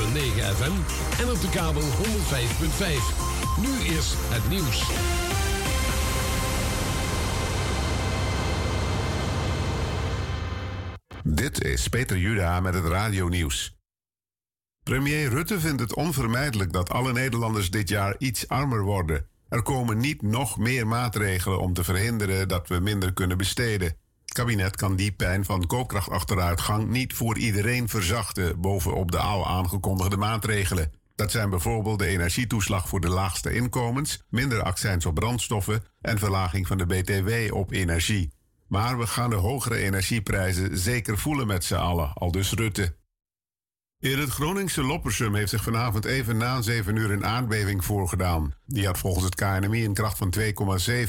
FM en op de kabel 105.5. Nu is het nieuws. Dit is Peter Juda met het Radio-nieuws. Premier Rutte vindt het onvermijdelijk dat alle Nederlanders dit jaar iets armer worden. Er komen niet nog meer maatregelen om te verhinderen dat we minder kunnen besteden. Kabinet kan die pijn van koopkrachtachteruitgang niet voor iedereen verzachten bovenop de al aangekondigde maatregelen. Dat zijn bijvoorbeeld de energietoeslag voor de laagste inkomens, minder accijns op brandstoffen en verlaging van de BTW op energie. Maar we gaan de hogere energieprijzen zeker voelen met z'n allen, al dus Rutte. In het Groningse Loppersum heeft zich vanavond even na 7 uur een aardbeving voorgedaan. Die had volgens het KNMI een kracht van 2,7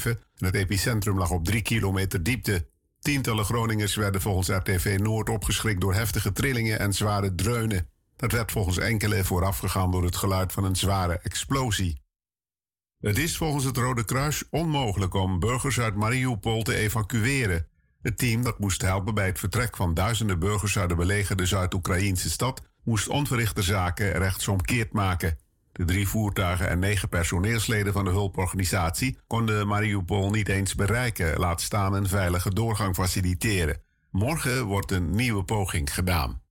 en het epicentrum lag op 3 kilometer diepte. Tientallen Groningers werden volgens RTV Noord opgeschrikt door heftige trillingen en zware dreunen. Dat werd volgens enkele voorafgegaan door het geluid van een zware explosie. Het is volgens het Rode Kruis onmogelijk om burgers uit Mariupol te evacueren. Het team dat moest helpen bij het vertrek van duizenden burgers uit de belegerde Zuid-Oekraïnse stad moest onverrichte zaken rechtsomkeerd maken. De drie voertuigen en negen personeelsleden van de hulporganisatie konden Mariupol niet eens bereiken, laat staan een veilige doorgang faciliteren. Morgen wordt een nieuwe poging gedaan.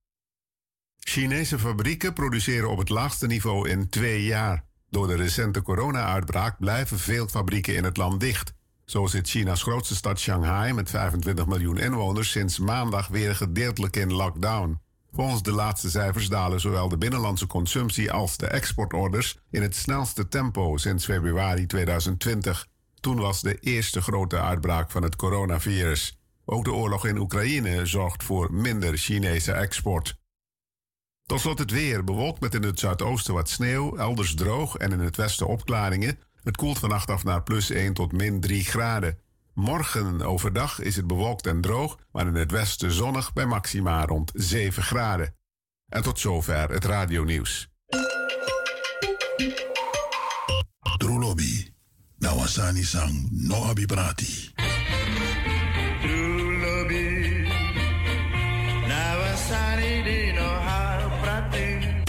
Chinese fabrieken produceren op het laagste niveau in twee jaar. Door de recente corona-uitbraak blijven veel fabrieken in het land dicht. Zo zit China's grootste stad Shanghai met 25 miljoen inwoners sinds maandag weer gedeeltelijk in lockdown. Volgens de laatste cijfers dalen zowel de binnenlandse consumptie als de exportorders in het snelste tempo sinds februari 2020. Toen was de eerste grote uitbraak van het coronavirus. Ook de oorlog in Oekraïne zorgt voor minder Chinese export. Tot slot het weer. Bewolkt met in het zuidoosten wat sneeuw, elders droog en in het westen opklaringen. Het koelt vannacht af naar plus 1 tot min 3 graden. Morgen overdag is het bewolkt en droog, maar in het westen zonnig bij maxima rond 7 graden. En tot zover het radionieuws. Trulobi, Nawasani sang no abibrati. Trulobi, Nawasani di no haprati.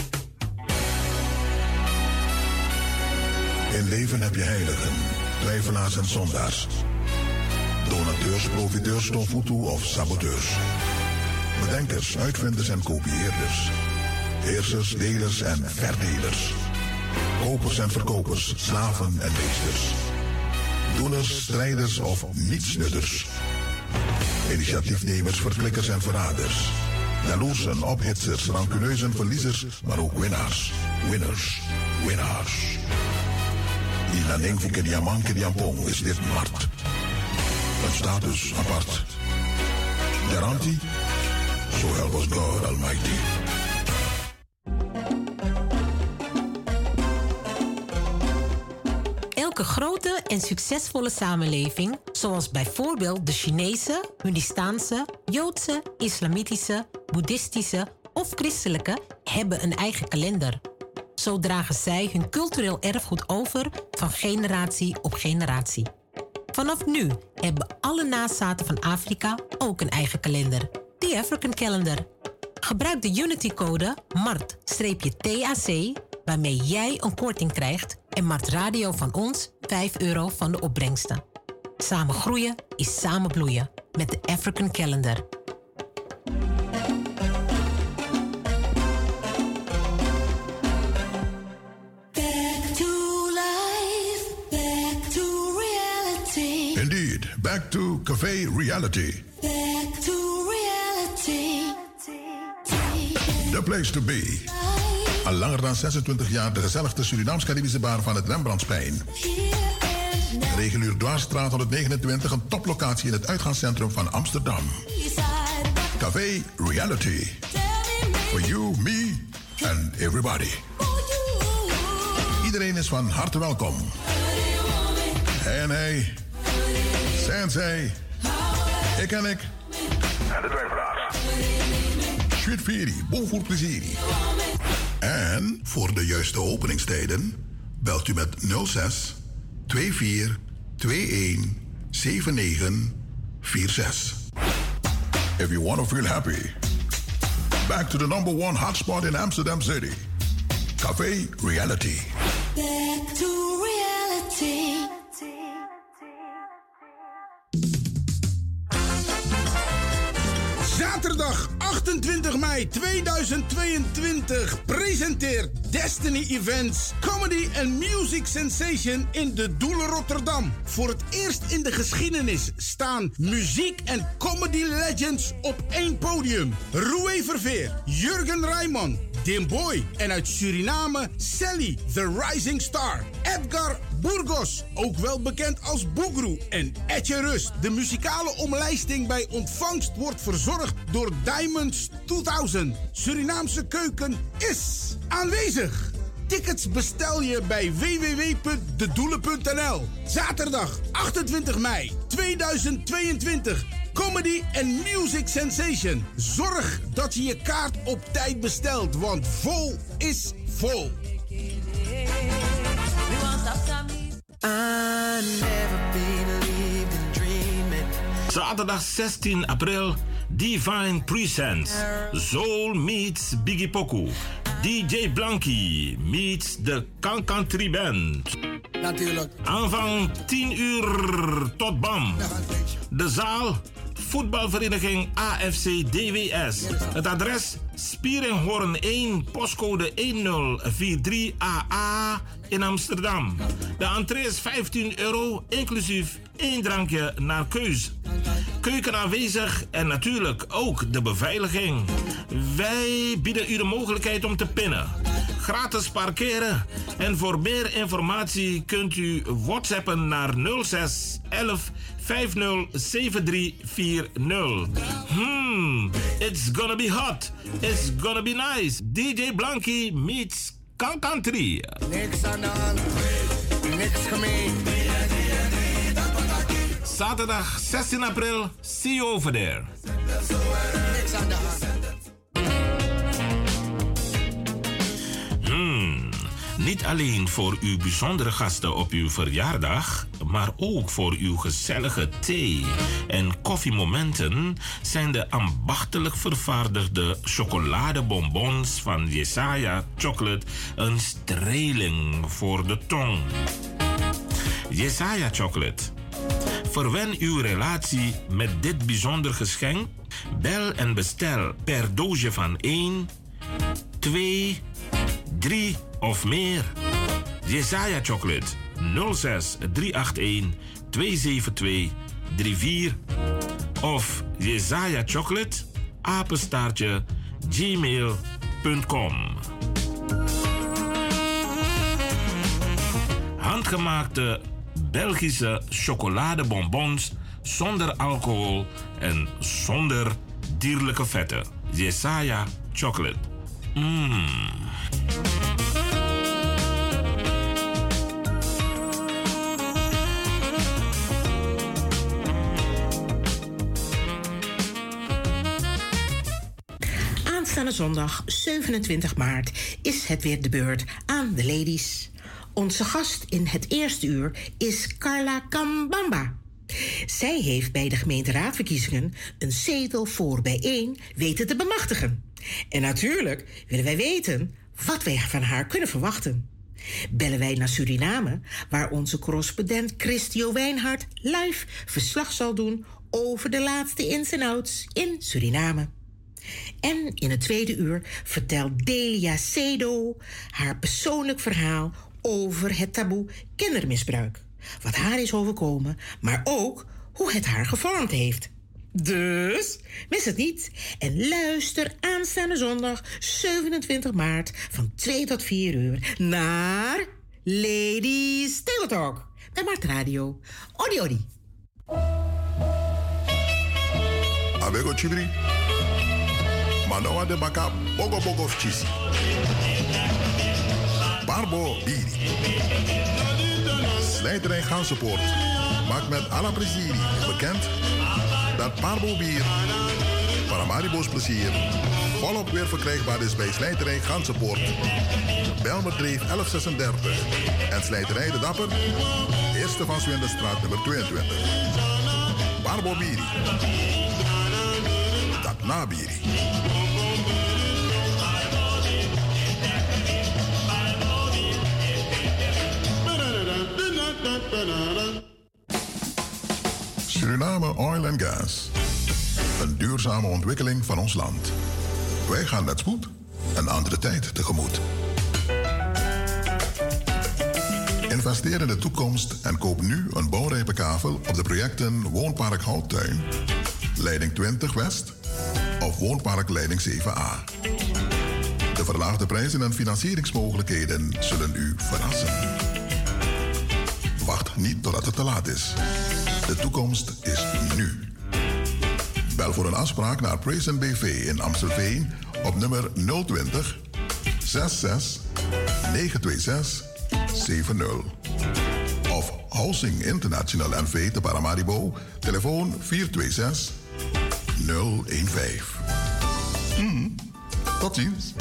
In leven heb je heiligen, twijfelaars en zondaars. Donateurs, profiteurs, tomfutu of saboteurs. Bedenkers, uitvinders en kopieerders. Heersers, delers en verdelers. Kopers en verkopers, slaven en meesters. Doeners, strijders of nietsnudders. Initiatiefnemers, verklikkers en verraders. Jaloersen, ophitsers, rancuneuzen, verliezers, maar ook winnaars. Winners, winnaars. Die naning van Kediaman Kediampong is dit mart. Een status apart. Garantie? So help us God Almighty. Elke grote en succesvolle samenleving, zoals bijvoorbeeld de Chinese, Hindistaanse, Joodse, Islamitische, Boeddhistische of christelijke, hebben een eigen kalender. Zo dragen zij hun cultureel erfgoed over van generatie op generatie. Vanaf nu hebben alle nazaten van Afrika ook een eigen kalender, de African Calendar. Gebruik de Unity-code MART-TAC, waarmee jij een korting krijgt en Mart Radio van ons 5 euro van de opbrengsten. Samen groeien is samen bloeien met de African Calendar. To Cafe Reality. back to reality. The place to be. Al langer dan 26 jaar de gezelligste Surinaams-Caribische bar van het Rembrandtsplein. Regulier Dwarsstraat 129, een toplocatie in het uitgaanscentrum van Amsterdam. Café Reality. For you, me and everybody. Iedereen is van harte welkom. En hij. Zij en zij. Ik en ik. En de twijfelaars. Sweet bon voor plezier. En voor de juiste openingstijden belt u met 06 24 21 79 46. If you want to feel happy, Back to the number one hotspot in Amsterdam City. Cafe Reality. Back to reality. 28 mei 2022 presenteert Destiny Events Comedy and Music Sensation in de Doelen Rotterdam. Voor het eerst in de geschiedenis staan muziek en comedy legends op één podium. Roué Verveer, Jurgen Rijman, Dim Boy en uit Suriname Sally, the Rising Star. Edgar Burgos, ook wel bekend als Boegroe. En Etje Rust. De muzikale omlijsting bij ontvangst wordt verzorgd door Diamonds 2000. Surinaamse keuken is aanwezig. Tickets bestel je bij www.dedoelen.nl. Zaterdag 28 mei 2022. Comedy and Music Sensation. Zorg dat je je kaart op tijd bestelt, want vol is vol. Zaterdag 16 april, Divine Presents. Soul meets Biggie Poku. DJ Blanky meets de Kankantri Band. Natuurlijk. Aanvang 10 uur tot BAM. De zaal, voetbalvereniging AFC DWS. Het adres, Spieringhoorn 1, postcode 1043AA in Amsterdam. De entree is 15 euro, inclusief één drankje naar keus. Keuken aanwezig en natuurlijk ook de beveiliging. Wij bieden u de mogelijkheid om te pinnen. Gratis parkeren. En voor meer informatie kunt u whatsappen naar 06 11 507340. Hmm, it's gonna be hot. It's gonna be nice. DJ Blanky meets Country. Niks aan de hand. Niks gemeen. Zaterdag 16 april. See you over there. Niks aan de hand. Niet alleen voor uw bijzondere gasten op uw verjaardag, maar ook voor uw gezellige thee- en koffiemomenten zijn de ambachtelijk vervaardigde chocoladebonbons van Jesaja Chocolate een streling voor de tong. Jesaja Chocolate. Verwen uw relatie met dit bijzonder geschenk. Bel en bestel per doosje van 1, 2, 3 of meer. Jesaja Chocolate 06 381 272 34 of Jesaja Chocolate apenstaartje gmail.com. Handgemaakte Belgische chocoladebonbons zonder alcohol en zonder dierlijke vetten. Jesaja Chocolate. Mmm. Zondag 27 maart is het weer de beurt aan de ladies. Onze gast in het eerste uur is Carla Kambamba. Zij heeft bij de gemeenteraadverkiezingen een zetel voor bijeen weten te bemachtigen. En natuurlijk willen wij weten wat wij van haar kunnen verwachten. Bellen wij naar Suriname, waar onze correspondent Christio Wijnhart live verslag zal doen over de laatste ins en outs in Suriname. En in het tweede uur vertelt Delia Sedo haar persoonlijk verhaal over het taboe kindermisbruik. Wat haar is overkomen, maar ook hoe het haar gevormd heeft. Dus mis het niet en luister aanstaande zondag 27 maart van 2 tot 4 uur naar Ladies Table Talk bij Mart Radio. Odi odi. Abego. Manoa de Baka Bogo Bogo. Barbo Biri. Slijterij maakt met alla plezier bekend dat Barbo Bier Paramaribo's plezier volop weer verkrijgbaar is bij Slijterij Gansenpoort. Belmerdreef 1136 en Slijterij de Dapper, eerste van Zwinderstraat nummer 22. Barbo Biri. Dat na Suriname Oil and Gas. Een duurzame ontwikkeling van ons land. Wij gaan met spoed een andere tijd tegemoet. Investeer in de toekomst en koop nu een bouwrijpe kavel op de projecten Woonpark Houttuin, Leiding 20 West of Woonpark Leiding 7A. De verlaagde prijzen en financieringsmogelijkheden zullen u verrassen. Niet totdat het te laat is. De toekomst is nu. Bel voor een afspraak naar Praisen BV in Amstelveen op nummer 020 66 926 70. Of Housing International NV te Paramaribo, telefoon 426 015. Hmm, tot ziens.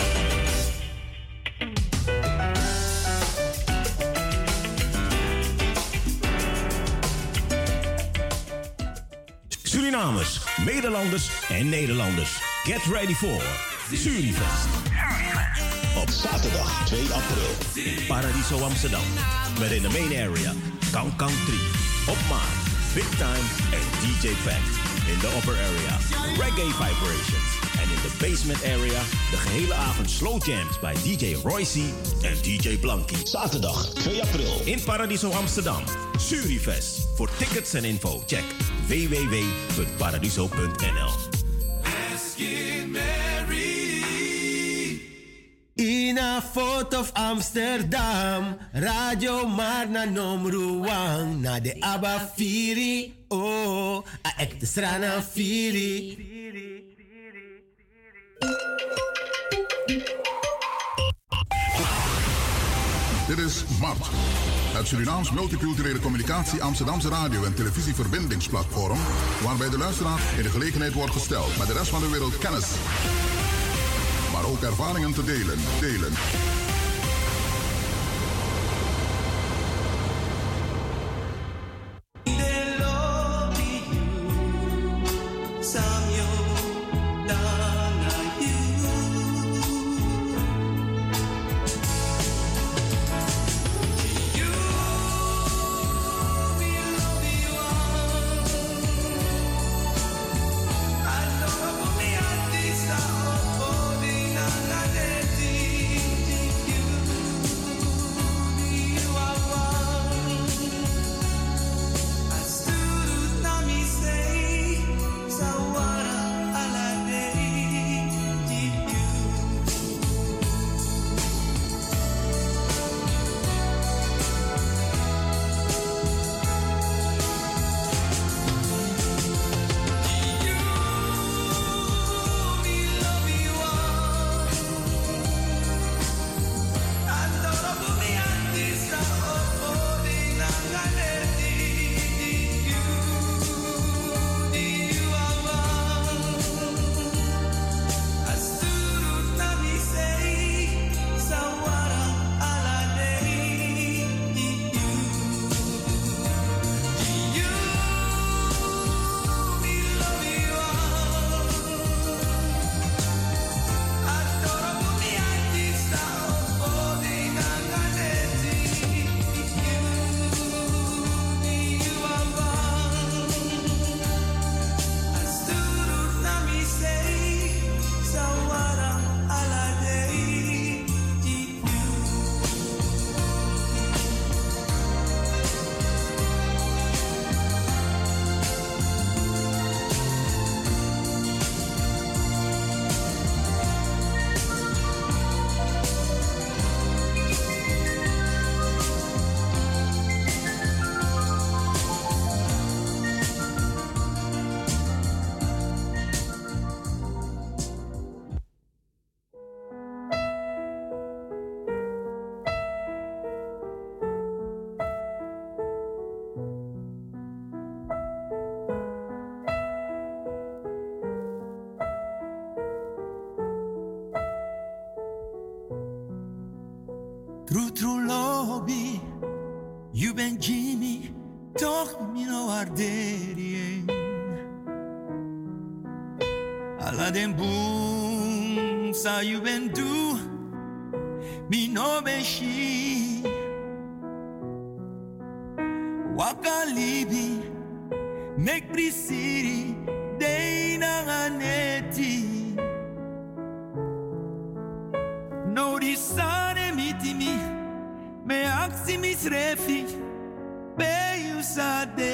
Surinamers, Nederlanders en Nederlanders. Get ready for Surifest. Op zaterdag 2 april in Paradiso Amsterdam. Met in de main area Kang 3. Op maat, Big Time en DJ Pact. In de upper area Reggae Vibrations. En in de basement area de gehele avond slow jams bij DJ Royce en DJ Blanky. Zaterdag 2 april in Paradiso Amsterdam. Surifest. Voor tickets en info check www.paradiso.nl In a foto of Amsterdam, radio maar na nomruang na de Abba Firi, oh, a ek de strana Firi. Dit is Mart. Het Surinaams Multiculturele Communicatie Amsterdamse Radio- en Televisieverbindingsplatform. Waarbij de luisteraar in de gelegenheid wordt gesteld met de rest van de wereld kennis. Maar ook ervaringen te delen. Delen. Mekbrisiri deinanganeti Norisane mitimi me aksi aximis refi peiusade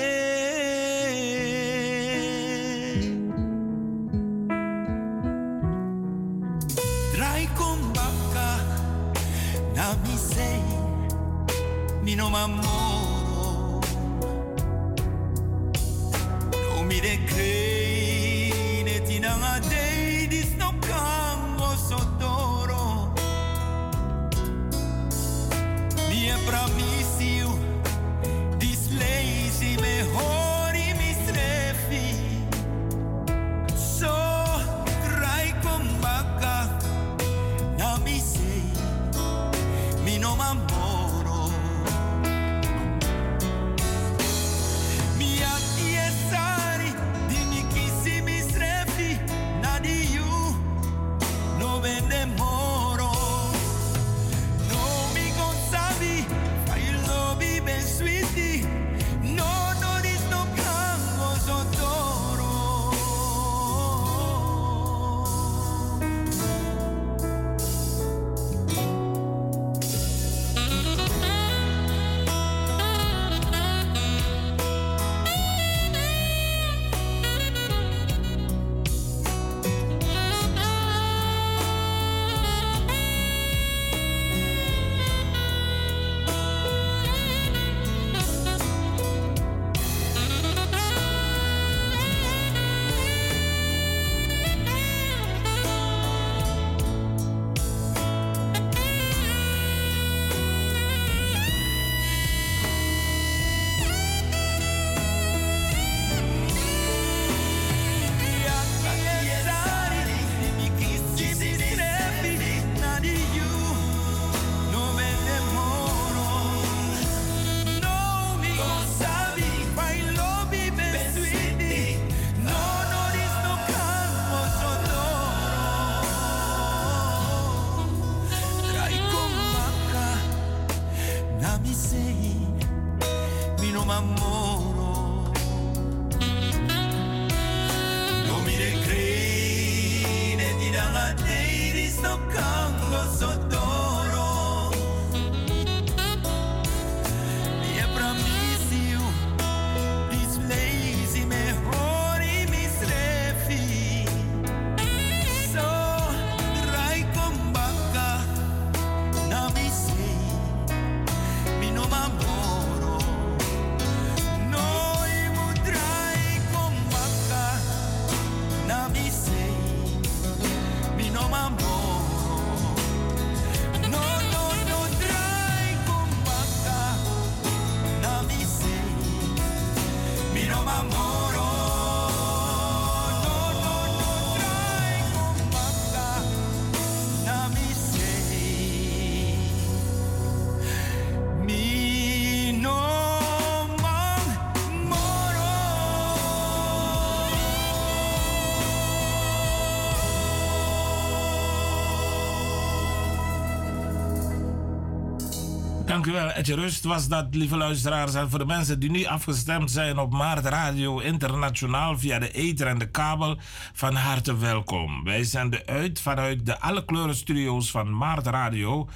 Dank u wel, Etje Rust was dat, lieve luisteraars. En voor de mensen die nu afgestemd zijn op Maart Radio Internationaal via de ether en de kabel, van harte welkom. Wij zenden uit vanuit de Alle Kleuren Studio's van Maart Radio.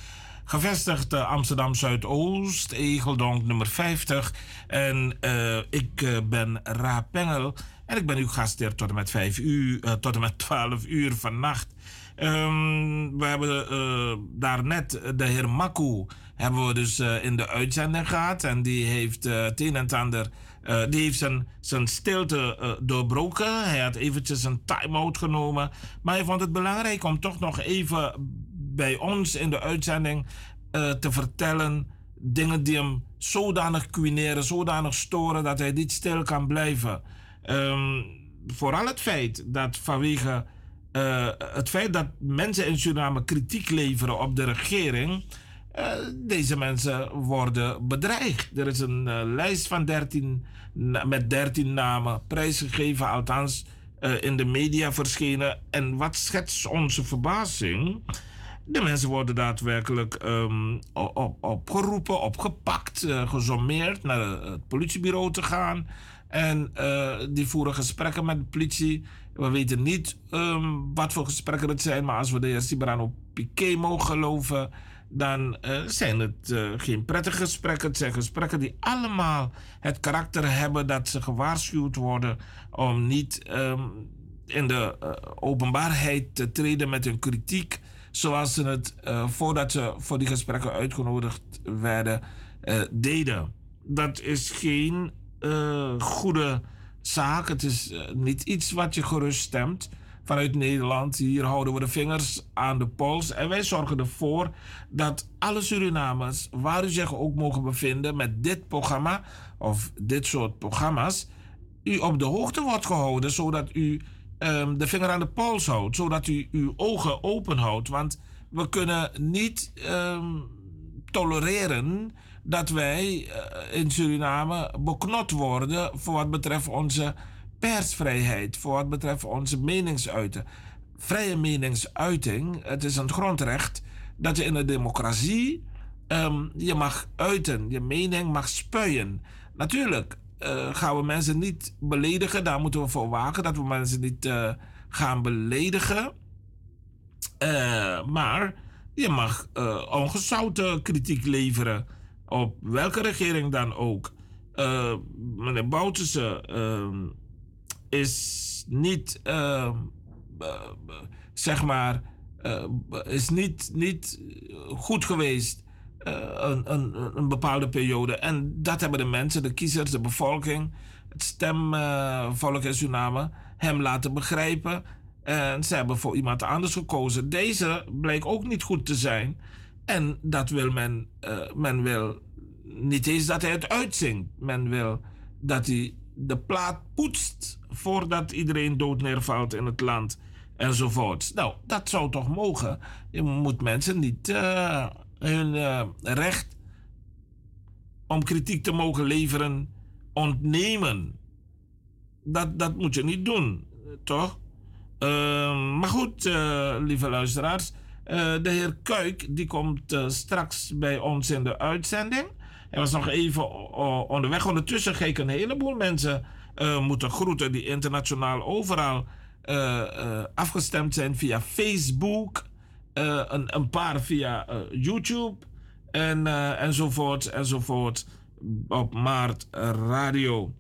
Gevestigd uh, Amsterdam Zuidoost, Egeldonk nummer 50. En uh, ik uh, ben Raap Pengel. En ik ben uw gastheer tot en met 5 uur, tot en met 12 uur vannacht. Um, we hebben daarnet de heer Maku hebben we dus uh, in de uitzending gehad. En die heeft uh, het een en ander. Uh, die heeft zijn, stilte doorbroken. Hij had eventjes een time-out genomen. Maar hij vond het belangrijk om toch nog even bij ons in de uitzending te vertellen. Dingen die hem zodanig cuineren, zodanig storen dat hij niet stil kan blijven. Um, vooral het feit dat vanwege het feit dat mensen in Suriname kritiek leveren op de regering. Uh, deze mensen worden bedreigd. Er is een uh, lijst van 13, met 13 namen prijsgegeven, althans uh, in de media verschenen. En wat schetst onze verbazing? De mensen worden daadwerkelijk um, op, opgeroepen, opgepakt, gesommeerd naar het politiebureau te gaan. En uh, die voeren gesprekken met de politie. We weten niet um, wat voor gesprekken het zijn, maar als we de heer Sibrano Piqué mogen geloven, dan uh, zijn het uh, geen prettige gesprekken. Het zijn gesprekken die allemaal het karakter hebben dat ze gewaarschuwd worden om niet um, in de openbaarheid te treden met hun kritiek, zoals ze het voordat ze voor die gesprekken uitgenodigd werden deden. Dat is geen goede zaak. Het is niet iets wat je gerust stemt vanuit Nederland. Hier houden we de vingers aan de pols. En wij zorgen ervoor dat alle Surinamers, waar u zich ook mogen bevinden met dit programma of dit soort programma's, u op de hoogte wordt gehouden, zodat u um, de vinger aan de pols houdt, zodat u uw ogen open houdt. Want we kunnen niet um, tolereren dat wij uh, in Suriname beknot worden voor wat betreft onze persvrijheid voor wat betreft onze meningsuiting. Vrije meningsuiting, het is een grondrecht dat je in een democratie um, je mag uiten, je mening mag spuien. Natuurlijk uh, gaan we mensen niet beledigen, daar moeten we voor waken dat we mensen niet uh, gaan beledigen. Uh, maar je mag ongezouten kritiek leveren op welke regering dan ook. meneer ehm, is niet, uh, zeg maar, uh, is niet, niet goed geweest uh, een, een, een, bepaalde periode. En dat hebben de mensen, de kiezers, de bevolking, het stemvolk in Suriname hem laten begrijpen. En ze hebben voor iemand anders gekozen. Deze bleek ook niet goed te zijn. En dat wil men, men wil niet eens dat hij het uitzingt. Men wil dat hij de plaat poetst voordat iedereen dood neervalt in het land enzovoort. Nou, dat zou toch mogen. Je moet mensen niet uh, hun uh, recht om kritiek te mogen leveren ontnemen. Dat, dat moet je niet doen, toch? Uh, maar goed, uh, lieve luisteraars. de heer Kuik die komt straks bij ons in de uitzending. Hij was nog even onderweg. Ondertussen ga ik een heleboel mensen uh, moeten groeten die internationaal overal uh, uh, afgestemd zijn via Facebook, een, een, paar via YouTube en, enzovoort enzovoort op Maart Radio.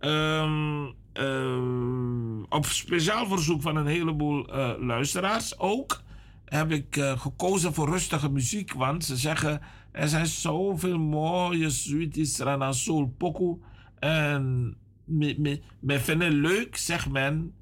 Um, op speciaal verzoek van een heleboel luisteraars ook heb ik gekozen voor rustige muziek, want ze zeggen er zijn zoveel mooie suites, Rana Soul Poku en men vindt het leuk, zegt men,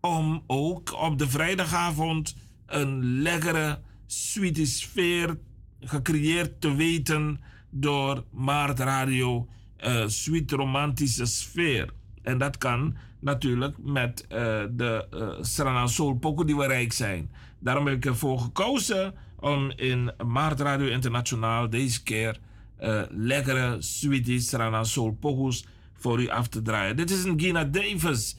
om ook op de vrijdagavond een lekkere, sweetie sfeer gecreëerd te weten door Maart Radio. Uh, romantische sfeer. En dat kan natuurlijk met uh, de uh, Srana Soul Poco die we rijk zijn. Daarom heb ik ervoor gekozen om in Maart Radio Internationaal deze keer uh, lekkere sweetie Srana Soul Poco's voor u af te draaien. Dit is een Gina Davis,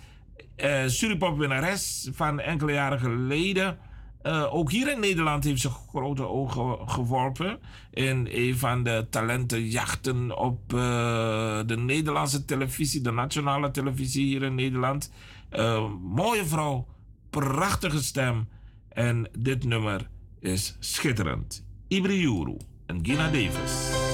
uh, van enkele jaren geleden. Uh, ook hier in Nederland heeft ze grote ogen geworpen in een van de talentenjachten op de Nederlandse televisie, de nationale televisie hier in Nederland. Mooie vrouw, prachtige stem en dit nummer is schitterend. Ibri en Gina Davis.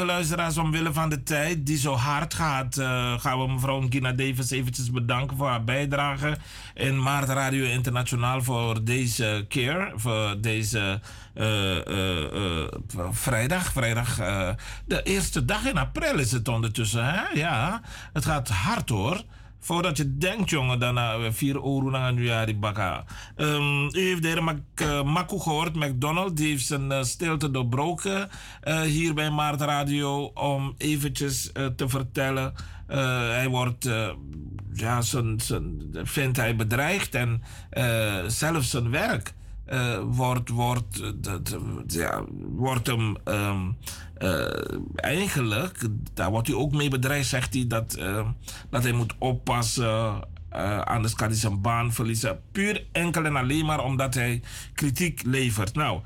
Lieve luisteraars, omwille van de tijd die zo hard gaat, eh, gaan we mevrouw Gina Davis eventjes bedanken voor haar bijdrage in Maart Radio Internationaal voor deze keer, voor deze eh, eh, vrijdag. Vrijdag, de eerste dag in april is het ondertussen, hè? Ja, het gaat hard hoor. Voordat je denkt, jongen, daarna we vier oren aan die baka. Ehm, u heeft de heer Mac, eh, gehoord, McDonald. Die heeft zijn eh, stilte doorbroken eh, hier bij Maart Radio. Om eventjes eh, te vertellen. hij wordt, ja, zijn, zijn, vindt hij bedreigd. En zelfs zijn werk wordt, wordt, dat, ja, wordt hem ehm, eh, eigenlijk, daar wordt hij ook mee bedreigd, zegt hij dat, eh, dat hij moet oppassen. eh, anders kan hij zijn baan verliezen. Puur enkel en alleen maar omdat hij kritiek levert. Nou,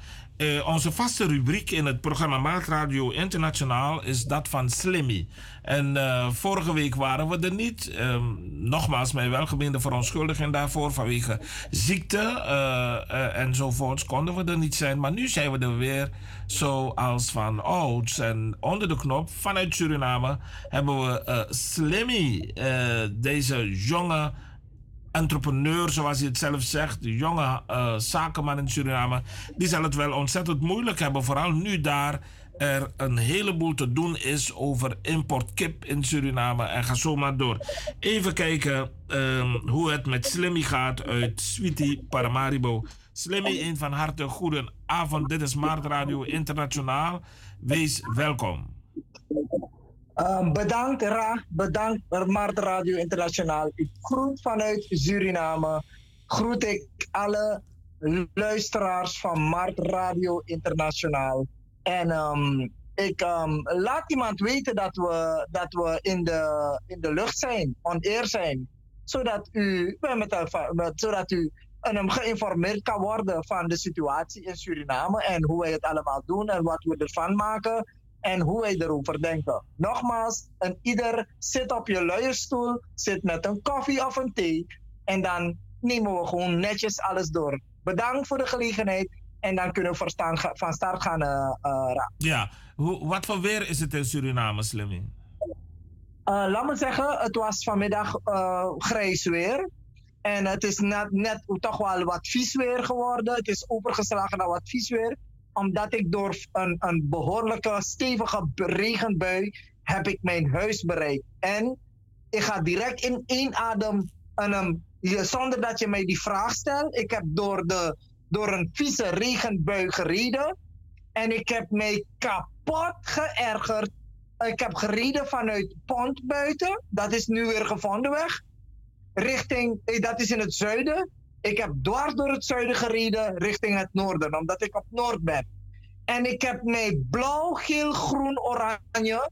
eh, onze vaste rubriek in het programma Maatradio Internationaal is dat van Slimmy. En eh, vorige week waren we er niet. Ehm, nogmaals, mijn welgemeende verontschuldiging daarvoor vanwege ziekte eh, enzovoorts konden we er niet zijn. Maar nu zijn we er weer zoals van ouds. En onder de knop vanuit Suriname hebben we Slimmy, deze jonge entrepreneur, zoals hij het zelf zegt, de jonge eh, zakenman in Suriname, die zal het wel ontzettend moeilijk hebben. Vooral nu daar er een heleboel te doen is over import kip in Suriname. En ga zo maar door. Even kijken ehm, hoe het met Slimmy gaat uit Sweetie Paramaribo. Slimmy, een van harte goedenavond. Dit is Maart Radio Internationaal. Wees welkom. Um, bedankt Ra, bedankt Mart Radio Internationaal. Ik groet vanuit Suriname. Groet ik alle luisteraars van Mart Radio Internationaal. En um, ik um, laat iemand weten dat we, dat we in, de, in de lucht zijn, on air zijn. Zodat u, met, met- zodat u um, geïnformeerd kan worden van de situatie in Suriname en hoe wij het allemaal doen en wat we ervan maken en hoe wij erover denken. Nogmaals, en ieder zit op je luierstoel, zit met een koffie of een thee en dan nemen we gewoon netjes alles door. Bedankt voor de gelegenheid en dan kunnen we van start gaan- van start gaan. Ra. Ja, hoe, wat voor weer is het in Suriname, Slimmy? Eh, laat me zeggen, het was vanmiddag grijs weer. En het is net, net toch wel wat vies weer geworden. Het is overgeslagen naar wat vies weer. Omdat ik door een, een behoorlijke stevige regenbui heb ik mijn huis bereikt. En ik ga direct in één adem, en, zonder dat je mij die vraag stelt. Ik heb door, de, door een vieze regenbui gereden. En ik heb mij kapot geërgerd. Ik heb gereden vanuit Pont buiten. Dat is nu weer gevonden weg. Richting, eh, dat is in het zuiden. Ik heb dwars door het zuiden gereden richting het noorden, omdat ik op Noord ben. En ik heb mij blauw, geel, groen, oranje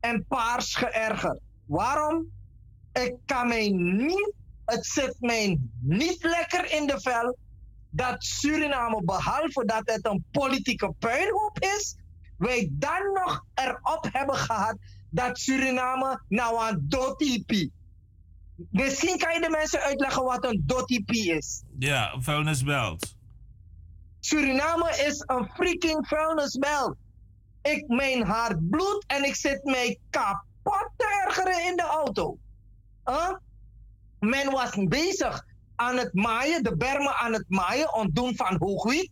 en paars geërgerd. Waarom? Ik kan mij niet, het zit mij niet lekker in de vel dat Suriname, behalve dat het een politieke puinhoop is, wij dan nog erop hebben gehad dat Suriname nou een dotipi. Misschien kan je de mensen uitleggen wat een dotipi is. Ja, een vuilnisbelt. Suriname is een freaking vuilnisbelt. Ik mijn hart bloedt en ik zit mij kapot te ergeren in de auto. Huh? Men was bezig aan het maaien, de bermen aan het maaien, ontdoen van hoogwiet.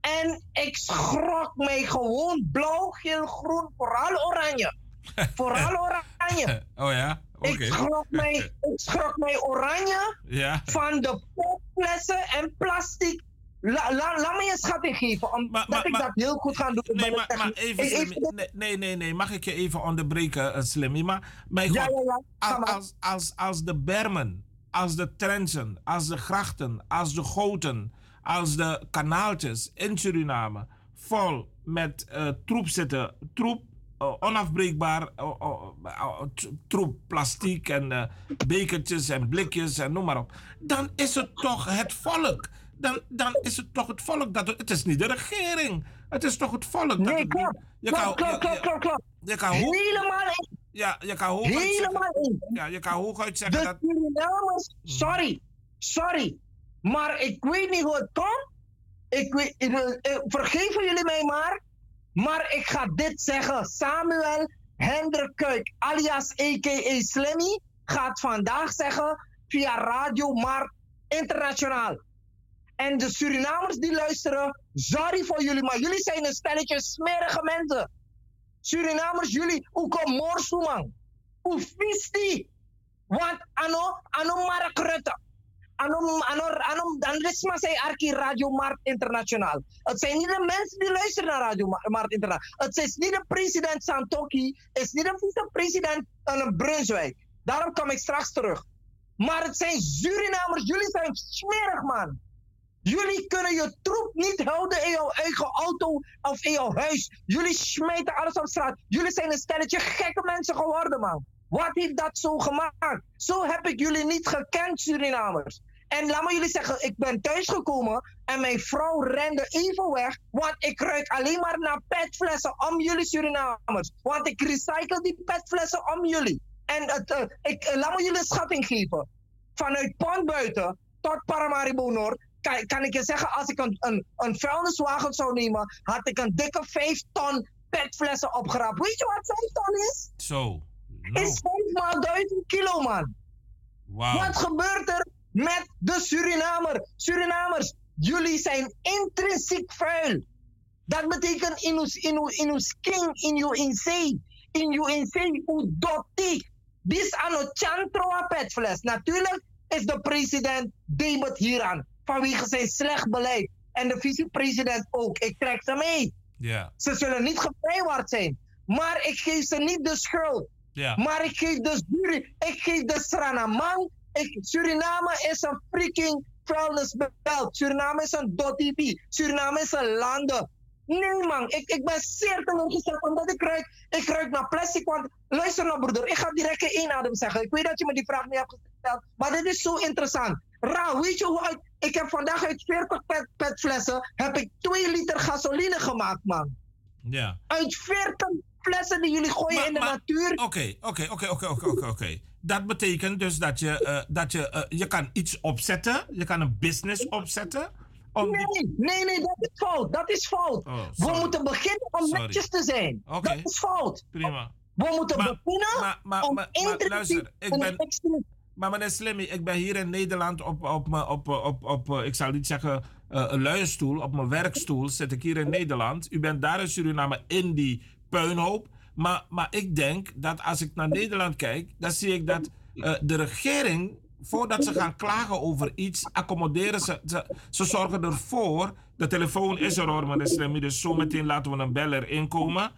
En ik schrok mij gewoon blauw, geel, groen, vooral oranje. Vooral oranje. Oh ja? Ik, schrok mij, ik schrok mij oranje Ja. van de popflessen en plastic. La, la, laat me je schatting geven, omdat ik dat heel goed ga doen. Nee, maar, maar even, Ik- nee, nee, nee, nee, mag ik je even onderbreken, eh, Slimmy? Maar mijn Ja, God, ja, ja, ga als, als, als, als de bermen, als de trenchen, als de grachten, als de goten, als de kanaaltjes in Suriname vol met eh, troep zitten, troep, onafbreekbaar, eh, eh, eh, t- troep, plastic en eh, bekertjes en blikjes en noem maar op, dan is het toch het volk. Dan, dan is het toch het volk dat. Het is niet de regering. Het is toch het volk. Nee, klopt. Klopt, kan, klopt, klopt, je- kan Helemaal ja, je kan hooguit Helemaal zeggen, ja, je kan hooguit zeggen De dat. Surinamers, sorry, sorry. Maar ik weet niet hoe het komt. Ik weet, eh, eh, vergeven jullie mij maar. Maar ik ga dit zeggen. Samuel Hendrik Kuik, alias a.k.a. Slimmy, gaat vandaag zeggen via Radio Markt Internationaal. En de Surinamers die luisteren, sorry voor jullie, maar jullie zijn een stelletje smerige mensen. Surinamers, jullie, hoe kom morsu? Hoe vies die? Want ano, ano Mark Rutte. Ano, ano, ano, dan risma zei Arki Radio Markt Internationaal. Het zijn niet de mensen die luisteren naar Radio Ma- Markt Internationaal. Het is niet de president Santoki, het is niet de vice-president van Brunswijk. Daarom kom ik straks terug. Maar het zijn Surinamers, jullie zijn smerig man. Jullie kunnen je troep niet houden in jouw eigen auto of in jouw huis. Jullie smijten alles op straat. Jullie zijn een stelletje gekke mensen geworden, man. Wat heeft dat zo gemaakt? Zo heb ik jullie niet gekend, Surinamers. En laat me jullie zeggen, ik ben thuisgekomen en mijn vrouw rende even weg, want ik ruik alleen maar naar petflessen om jullie Surinamers. Want ik recycle die petflessen om jullie. En het, eh, ik, eh, laat me jullie een schatting geven. Vanuit Pondbuiten tot Paramaribo Noord kan, kan ik je zeggen, als ik een, een, een vuilniswagen zou nemen, had ik een dikke 5 ton petflessen opgeraapt. Weet je wat 5 ton is? Zo. Is 5 maal 1000 kilo, man. Wauw. Wat gebeurt er met de Surinamer? Surinamers, jullie zijn intrinsiek vuil. Dat betekent in uw, in uw, in uw skin, in uw insane, in uw insane, uw dotti. Dis chantroa petfles. Natuurlijk is de president debat hieraan. Vanwege zijn slecht beleid. En de vicepresident ook. Ik trek ze mee. Ze zullen niet gevrijwaard zijn. Maar ik geef ze niet de schuld. Maar ik geef de Suri, ik geef de Sranamang. Ik, Suriname is een freaking vuilnisbelt. Suriname is een dotipi. Suriname is een landen. Nee man, ik, ik ben zeer teleurgesteld omdat ik ruik, ik ruik naar plastic. Want luister nou broeder, ik ga direct in één adem zeggen. Ik weet dat je me die vraag niet hebt gesteld, maar dit is zo interessant. Ra, weet je hoe uit, ik heb vandaag uit 40 pet, petflessen, heb ik 2 liter gasoline gemaakt man. Ja. Uit 40 flessen die jullie gooien in de natuur. Oké, oké, oké, oké, oké, oké. Dat betekent dus dat je, eh, dat je, eh, je kan iets opzetten. Je kan een business opzetten. Om Nee, nee, nee, dat is fout. Dat is fout. Oh, we moeten beginnen om Sorry. netjes te zijn. Dat is fout. Prima. We moeten Maar- beginnen maar, maar, om maar, maar luister, ik en ben... Maar meneer Slimmy, ik ben hier in Nederland op, op, op, op, op, op, eh, ik zou niet zeggen eh, een luierstoel, op mijn werkstoel zit ik hier in Nederland. U bent daar in Suriname in die puinhoop. Maar, maar ik denk dat als ik naar Nederland kijk, dan zie ik dat eh, de regering, voordat ze gaan klagen over iets, accommoderen ze, ze, ze zorgen ervoor. De telefoon is er hoor, meneer dus zometeen laten we een beller inkomen.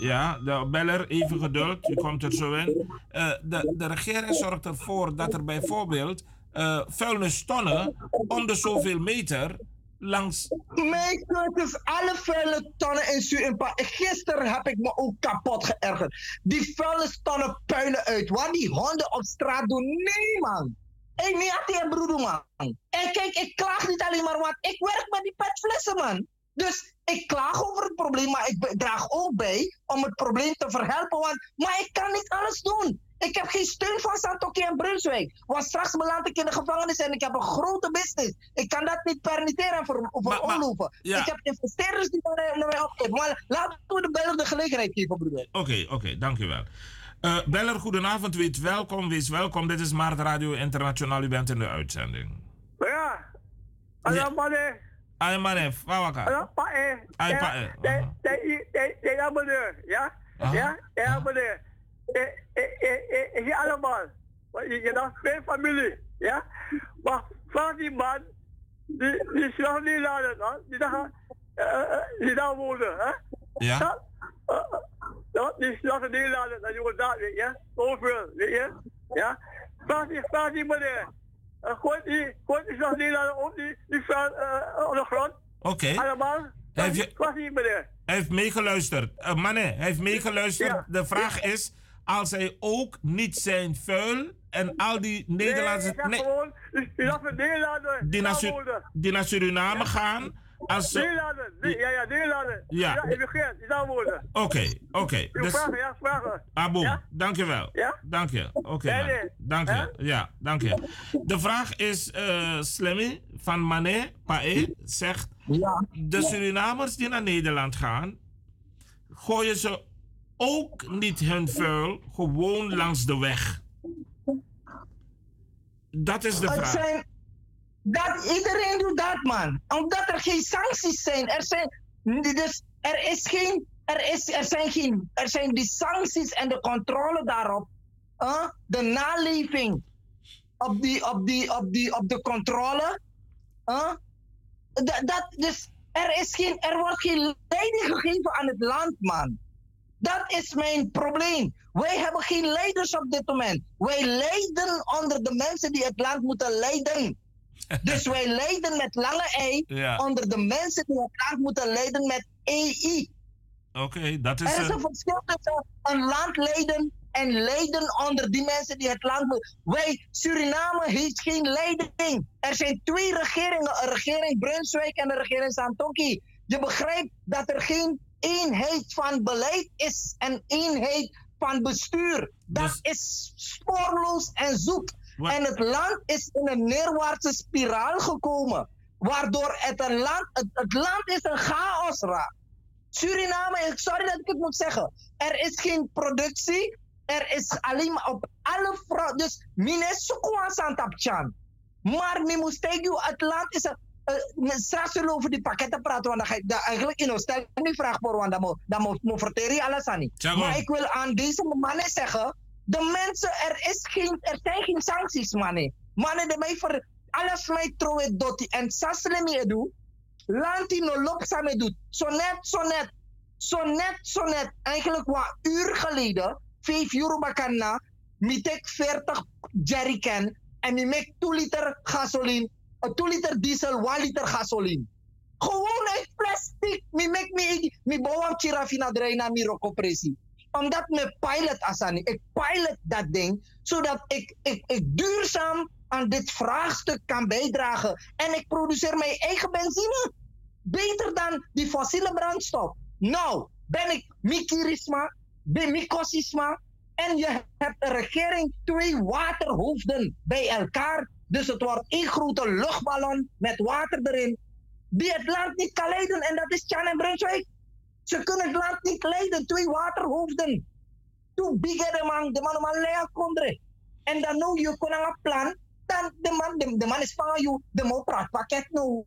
Ja, de beller, even geduld, u komt er zo in. Eh, de, de regering zorgt ervoor dat er bijvoorbeeld eh vuilnistonnen om de zoveel meter langs. Mijn cursus, alle vuile tonnen in Suriname. Gisteren heb ik me ook kapot geërgerd. Die vuile tonnen puilen uit. Wat die honden op straat doen. Nee, man. Hé, niet aan die broeder, man. En kijk, ik klaag niet alleen maar, want ik werk met die petflessen, man. Dus ik klaag over het probleem, maar ik draag ook bij om het probleem te verhelpen. Want, maar ik kan niet alles doen. Ik heb geen steun van Santoki en Brunswijk. Want straks beland ik in de gevangenis en ik heb een grote business. Ik kan dat niet permitteren veroorloven. ja. Ik heb investeerders die naar, naar mij opkijken. Maar laten we de beller de gelegenheid geven, broeder. Oké, oké, dankjewel. Eh beller, goedenavond, wees welkom, wees welkom. Dit is Maart Radio Internationaal, u bent in de uitzending. Ja. Hallo, mannen. Ay, manef, wawaka. Hallo, pa eh. Ay, Ja, eh. meneer. Ja? Ja, meneer. Eh, eh, eh, eh, Hier allemaal. Maar Je je hebt twee familie. Ja? Maar vraag die man. Die, die is nog niet laden. hè? Die daar, die daar wonen. Hè? Ja? Ja, ja, die is nog niet laden. Dat je daar, weet je. Zoveel, weet je. Ja? Vraag die, vraag die meneer. Gooi die, gooi die nog niet laden op die, die vuil eh, op de grond. Oké. Allemaal. Heb je- Vraag die meneer. Hij heeft meegeluisterd. Uh, mannen, hij heeft meegeluisterd. De vraag is, als hij ook niet zijn vuil en al die Nederlandse... Nee, ik nee, gewoon, die, naar die naar Suriname gaan... Als ze... Nederlander, nee, ja, ja, Nederlander. Ja. Ja, ik begrijp, die daar wonen. Oké, oké. Dus... vragen, ja, vragen. Abo, Ja? dankjewel. Ja? Dank je. Oké, Nee, nee. Dank je. Ja, dank je. De vraag is, eh Slemmy van Mané Pae zegt... De Surinamers die naar Nederland gaan, gooien ze ook niet hun vuil gewoon langs de weg? Dat is de vraag. zijn, dat, iedereen doet dat, man. Omdat er geen sancties zijn. Er, zijn dus er, is geen, er, is, er, zijn geen, er zijn die sancties en de controle daarop. huh? de naleving op, die, op, die, op, die, op de controle. huh? dat, dat, dus er, is geen, er wordt geen leiding gegeven aan het land, man. Dat is mijn probleem. Wij hebben geen leiders op dit moment. Wij lijden onder de mensen die het land moeten leiden. Dus wij lijden met lange ei Ja. onder de mensen die het land moeten leiden met EI. Oké, dat is Er is een- een verschil tussen een land leiden en leiden onder die mensen die het land moeten. Wij, Suriname heeft geen leiding. Er zijn twee regeringen, een regering Brunswijk en een regering Santoki. Je begrijpt dat er geen eenheid van beleid is en eenheid van bestuur. Dat is spoorloos en zoek. En het land is in een neerwaartse spiraal gekomen. Waardoor het, een land, het, het land is een chaos raakt. Suriname, sorry dat ik het moet zeggen. Er is geen productie. Er is alleen maar op alle fronten. Dus mine sukwa santapchan. Maar you, het land is een. Eh, straks zullen we over die pakketten praten, want dan ga ik eigenlijk in stel die vraag voor, want dan moet moet moet verteren alles aan. Maar ik wil aan deze mannen zeggen, de mensen, er, is geen, er zijn geen sancties, mannen. Mannen, de mij voor alles mij trouwen dotti en me doe, lanti no lop samen doet. Zo net, zo net, zo net, zo net. Eigenlijk wat uur geleden, 5 euro bakana, mi tek 40 jerrycan en mek 2 liter gasoline, uh, 2 liter diesel, 1 liter gasoline. Gewoon uit plastic. Mi mek mi, mi bawang chirafina draina mi roko presi. Omdat me pilot asani. Ik pilot dat ding, zodat ik, ik, ik duurzaam aan dit vraagstuk kan bijdragen. En ik produceer mijn eigen benzine. Beter dan die fossiele brandstof. Nou, ben ik Mikirisma, ben Mikosisma. En je hebt een regering twee waterhoofden bij elkaar. Dus het wordt één grote luchtballon met water erin. Die het land niet kan leiden. En dat is Chan en Brunswijk. Ze kunnen het land niet leiden. Twee waterhoofden. Toen bigger de man, de man man lea kondre. En dan nou je kon een plan. Dan de man, de, de man is van jou, de man praat pakket nou.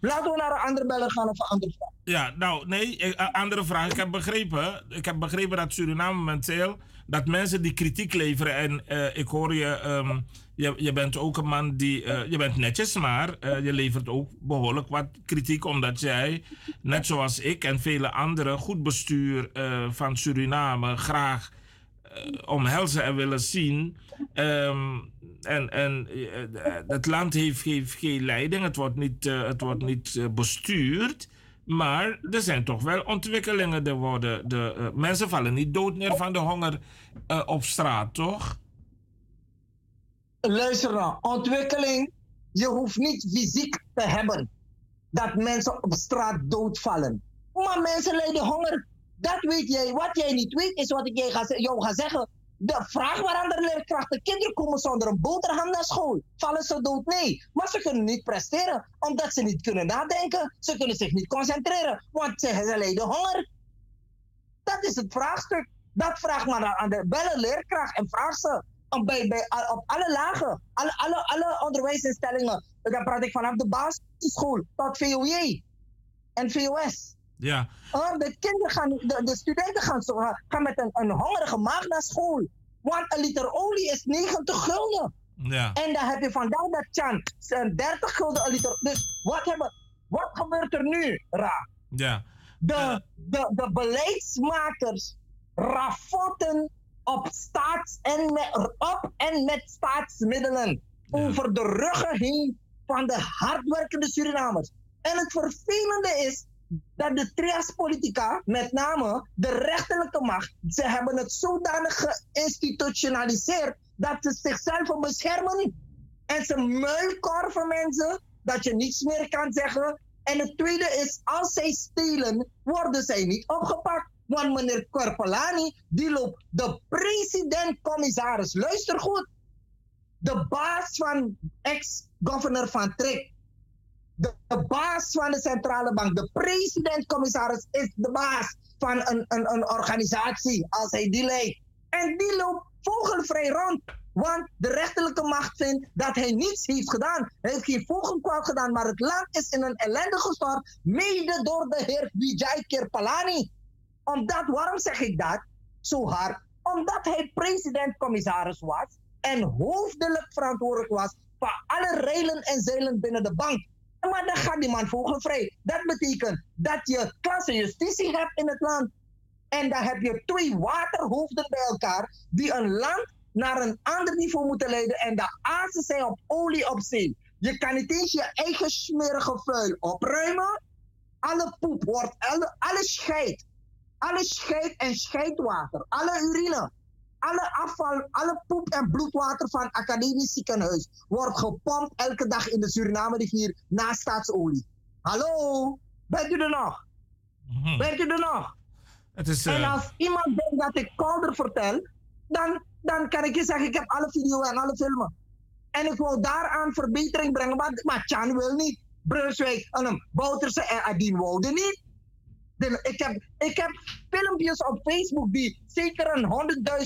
Laten we naar een andere beller gaan of een andere vraag. Ja, nou nee, eh, eh, andere vraag. Ik heb begrepen, ik heb begrepen dat Suriname momenteel, dat mensen die kritiek leveren en eh, ik hoor je, ehm, je, je bent ook een man die, eh, je bent netjes, maar eh, je levert ook behoorlijk wat kritiek omdat jij, net zoals ik en vele anderen, goed bestuur van Suriname graag omhelzen en willen zien. Ehm, en en het land heeft, heeft geen leiding, het wordt niet, het wordt niet bestuurd. Maar er zijn toch wel ontwikkelingen. Worden, de, eh, mensen vallen niet dood neer van de honger eh, op straat, toch? Luister nou, ontwikkeling. Je hoeft niet fysiek te hebben dat mensen op straat doodvallen. Maar mensen lijden honger. Dat weet jij. Wat jij niet weet, is wat ik jij jou ga zeggen. De vraag waar andere leerkrachten. Kinderen komen zonder een boterham naar school. Vallen ze dood? Nee. Maar ze kunnen niet presteren. Omdat ze niet kunnen nadenken. Ze kunnen zich niet concentreren. Want ze, lijden honger. Dat is het vraagstuk. Dat vraag maar aan de bellen leerkracht en vraag ze bij, op alle lagen, alle, alle, alle onderwijsinstellingen. Dan praat ik vanaf de basisschool tot VOJ en VOS. Ja. Uh, de kinderen gaan, de, de studenten gaan, zo, gaan met een, een hongerige maag naar school. Want een liter olie is 90 gulden. Ja. En dan heb je vandaag dat Chan, zijn 30 gulden een liter. Dus wat, hebben, wat gebeurt er nu, Ra? Ja. De, de, de beleidsmakers raffotten op, staats en met, op en met staatsmiddelen over de ruggen heen van de hardwerkende Surinamers. En het vervelende is dat de trias politica, met name de rechterlijke macht, ze hebben het zodanig geïnstitutionaliseerd dat ze zichzelf beschermen. En ze muilkorven mensen dat je niets meer kan zeggen. En het tweede is, als zij stelen, worden zij niet opgepakt. Want meneer Korpelani, die loopt de president-commissaris. Luister goed. De baas van ex-governor van Trek. De, baas van de centrale bank. De president-commissaris is de baas van een, een, een organisatie als hij die leidt. En die loopt vogelvrij rond. Want de rechterlijke macht vindt dat hij niets heeft gedaan. Hij heeft geen vogelkwaad gedaan, maar het land is in een ellende gestort. Mede door de heer Vijay Kirpalani. Omdat, waarom zeg ik dat zo hard? Omdat hij president-commissaris was en hoofdelijk verantwoordelijk was voor alle reilen en zeilen binnen de bank. Maar dan gaat die man vogelvrij. Dat betekent dat je klasse justitie hebt in het land. En dan heb je twee waterhoofden bij elkaar die een land naar een ander niveau moeten leiden. En de azen zijn op olie op zee. Je kan niet eens je eigen smerige vuil opruimen. Alle poep wordt, alle, alle scheid. Alle scheid en scheidwater. Alle urine. Alle afval, alle poep en bloedwater van academisch ziekenhuis wordt gepompt elke dag in de Suriname rivier na staatsolie. Hallo? Bent u er nog? Bent u er nog? Het is, En eh, als iemand denkt dat ik kolder vertel, dan, dan kan ik je zeggen, ik heb alle video en alle filmen. En ik wil daaraan verbetering brengen, maar, maar Chan wil niet. Brunswijk, en Bouterse en Adien wouden niet. Ik, heb, ik heb filmpjes op Facebook die zeker een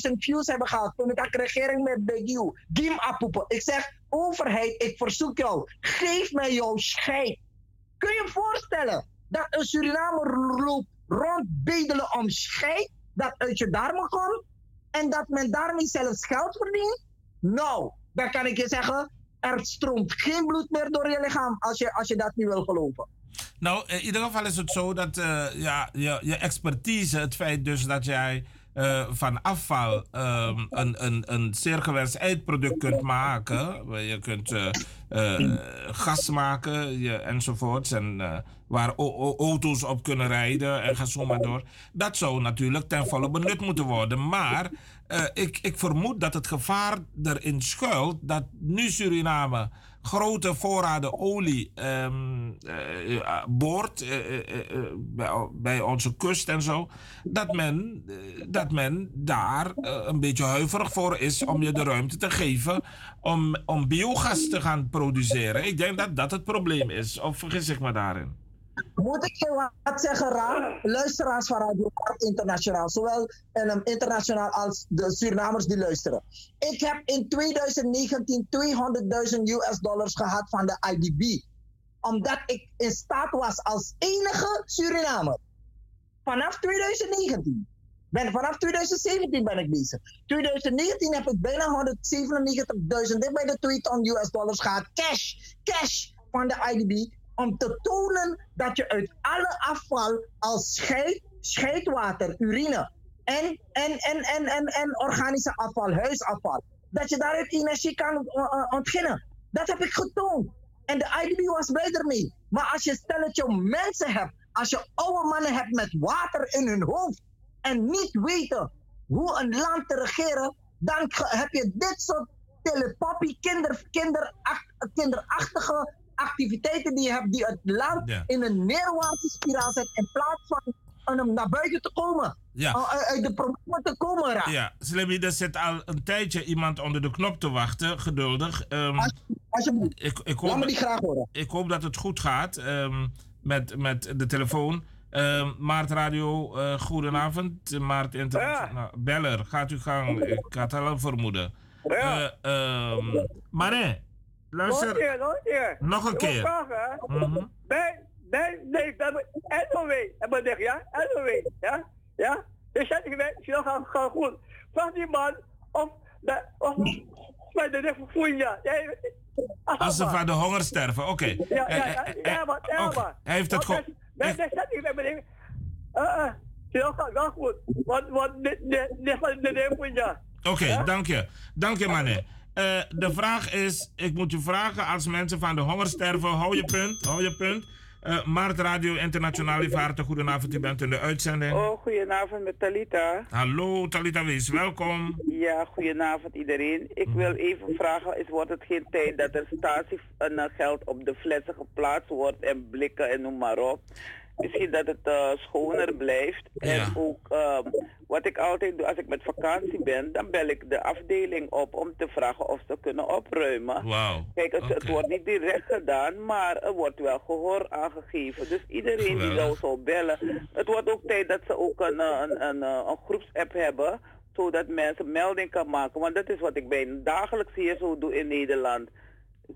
100.000 views hebben gehad. Toen ik de regering met Gim Apoepen. Ik zeg, overheid, ik verzoek jou, geef mij jouw scheid. Kun je je voorstellen dat een Surinamer loopt rondbedelen om scheid dat uit je darmen komt en dat men daarmee zelfs geld verdient? Nou, dan kan ik je zeggen, er stroomt geen bloed meer door je lichaam als je, als je dat niet wil geloven. Nou, in ieder geval is het zo dat eh, ja, je, je expertise, het feit dus dat jij eh, van afval ehm, een, een, een zeer gewenst eindproduct kunt maken. Je kunt eh, eh, gas maken je, enzovoorts. En eh, waar auto's op kunnen rijden en ga zo maar door. Dat zou natuurlijk ten volle benut moeten worden. Maar eh, ik, ik vermoed dat het gevaar erin schuilt dat nu Suriname grote voorraden olie eh, bij, onze kust en zo. Dat men, dat men daar een beetje huiverig voor is om je de ruimte te geven om, om biogas te gaan produceren. Ik denk dat dat het probleem is. Of vergis ik me daarin? Moet ik je wat zeggen, Ra? Luisteraars van Radio Park Internationaal, zowel internationaal als de Surinamers die luisteren. Ik heb in 2019 200.000 US dollars gehad van de IDB. Omdat ik in staat was als enige Surinamer. Vanaf 2019. Ben, vanaf 2017 ben ik bezig. 2019 heb ik bijna 197.000, dit bij de 2 ton US dollars gehad. Cash, cash van de IDB om te tonen dat je uit alle afval als scheid, scheidwater, urine en, en, en, en, en, en organische afval, huisafval, dat je daaruit energie kan uh, uh, ontginnen. Dat heb ik getoond. En de IDB was blij ermee. Maar als je stelletje mensen hebt, als je oude mannen hebt met water in hun hoofd en niet weten hoe een land te regeren, dan heb je dit soort telepappie, kinder, kinderacht, kinderachtige activiteiten die je hebt, die het land Ja. in een neerwaartse spiraal zet in plaats van om naar buiten te komen. Ja. Uh, uit de problemen te komen. Ra. Ja, Slimmy, er zit al een tijdje iemand onder de knop te wachten, geduldig. Ehm, Alsjeblieft. ik, ik, Laat hoop, me die graag horen. ik hoop dat het goed gaat ehm, met, met de telefoon. Ehm Maart Radio, eh, goedenavond. Maart Internationaal. Beller, gaat u gang. Ik had al een vermoeden. Ja. Eh, ehm, maar nee, Nog een luister. keer, nog een keer. Nog een keer. vragen, hè. Mhm. Nee, nee, nee, hebben NOW. Hebben we ja? NOW, ja? Ja? Dus zet ik mee, zie gaan, gaan goed. Vraag die man of, de, of, bij de ja. Als ze van de honger sterven, oké. Ja, ja, Eh, ja, eh, ja, maar, ja, oké. maar. Hij heeft het goed. Nee, nee, zet ik met meneer. Eh, eh, zie je gaat wel goed. Want, want, dit, dit, dit de neem ja. Oké, dank je. Dank je. Eh, de vraag is, ik moet je vragen, als mensen van de honger sterven, hou je punt, hou je punt. Eh Maart Radio Internationaal, harte, goedenavond, u bent in de uitzending. Oh, goedenavond met Talita. Hallo, Talita Wees, welkom. Ja, goedenavond iedereen. Ik wil even vragen, is, wordt het geen tijd dat er statiegeld op de flessen geplaatst wordt en blikken en noem maar op? Misschien dat het eh, schoner blijft. En ook ehm, wat ik altijd doe als ik met vakantie ben, dan bel ik de afdeling op om te vragen of ze kunnen opruimen. Kijk, het, het wordt niet direct gedaan, maar er wordt wel gehoor aangegeven. Dus iedereen die nou zou bellen. Het wordt ook tijd dat ze ook een, eh, een, een, een, een groepsapp hebben, zodat mensen melding kan maken. Want dat is wat ik bijna dagelijks hier zo doe in Nederland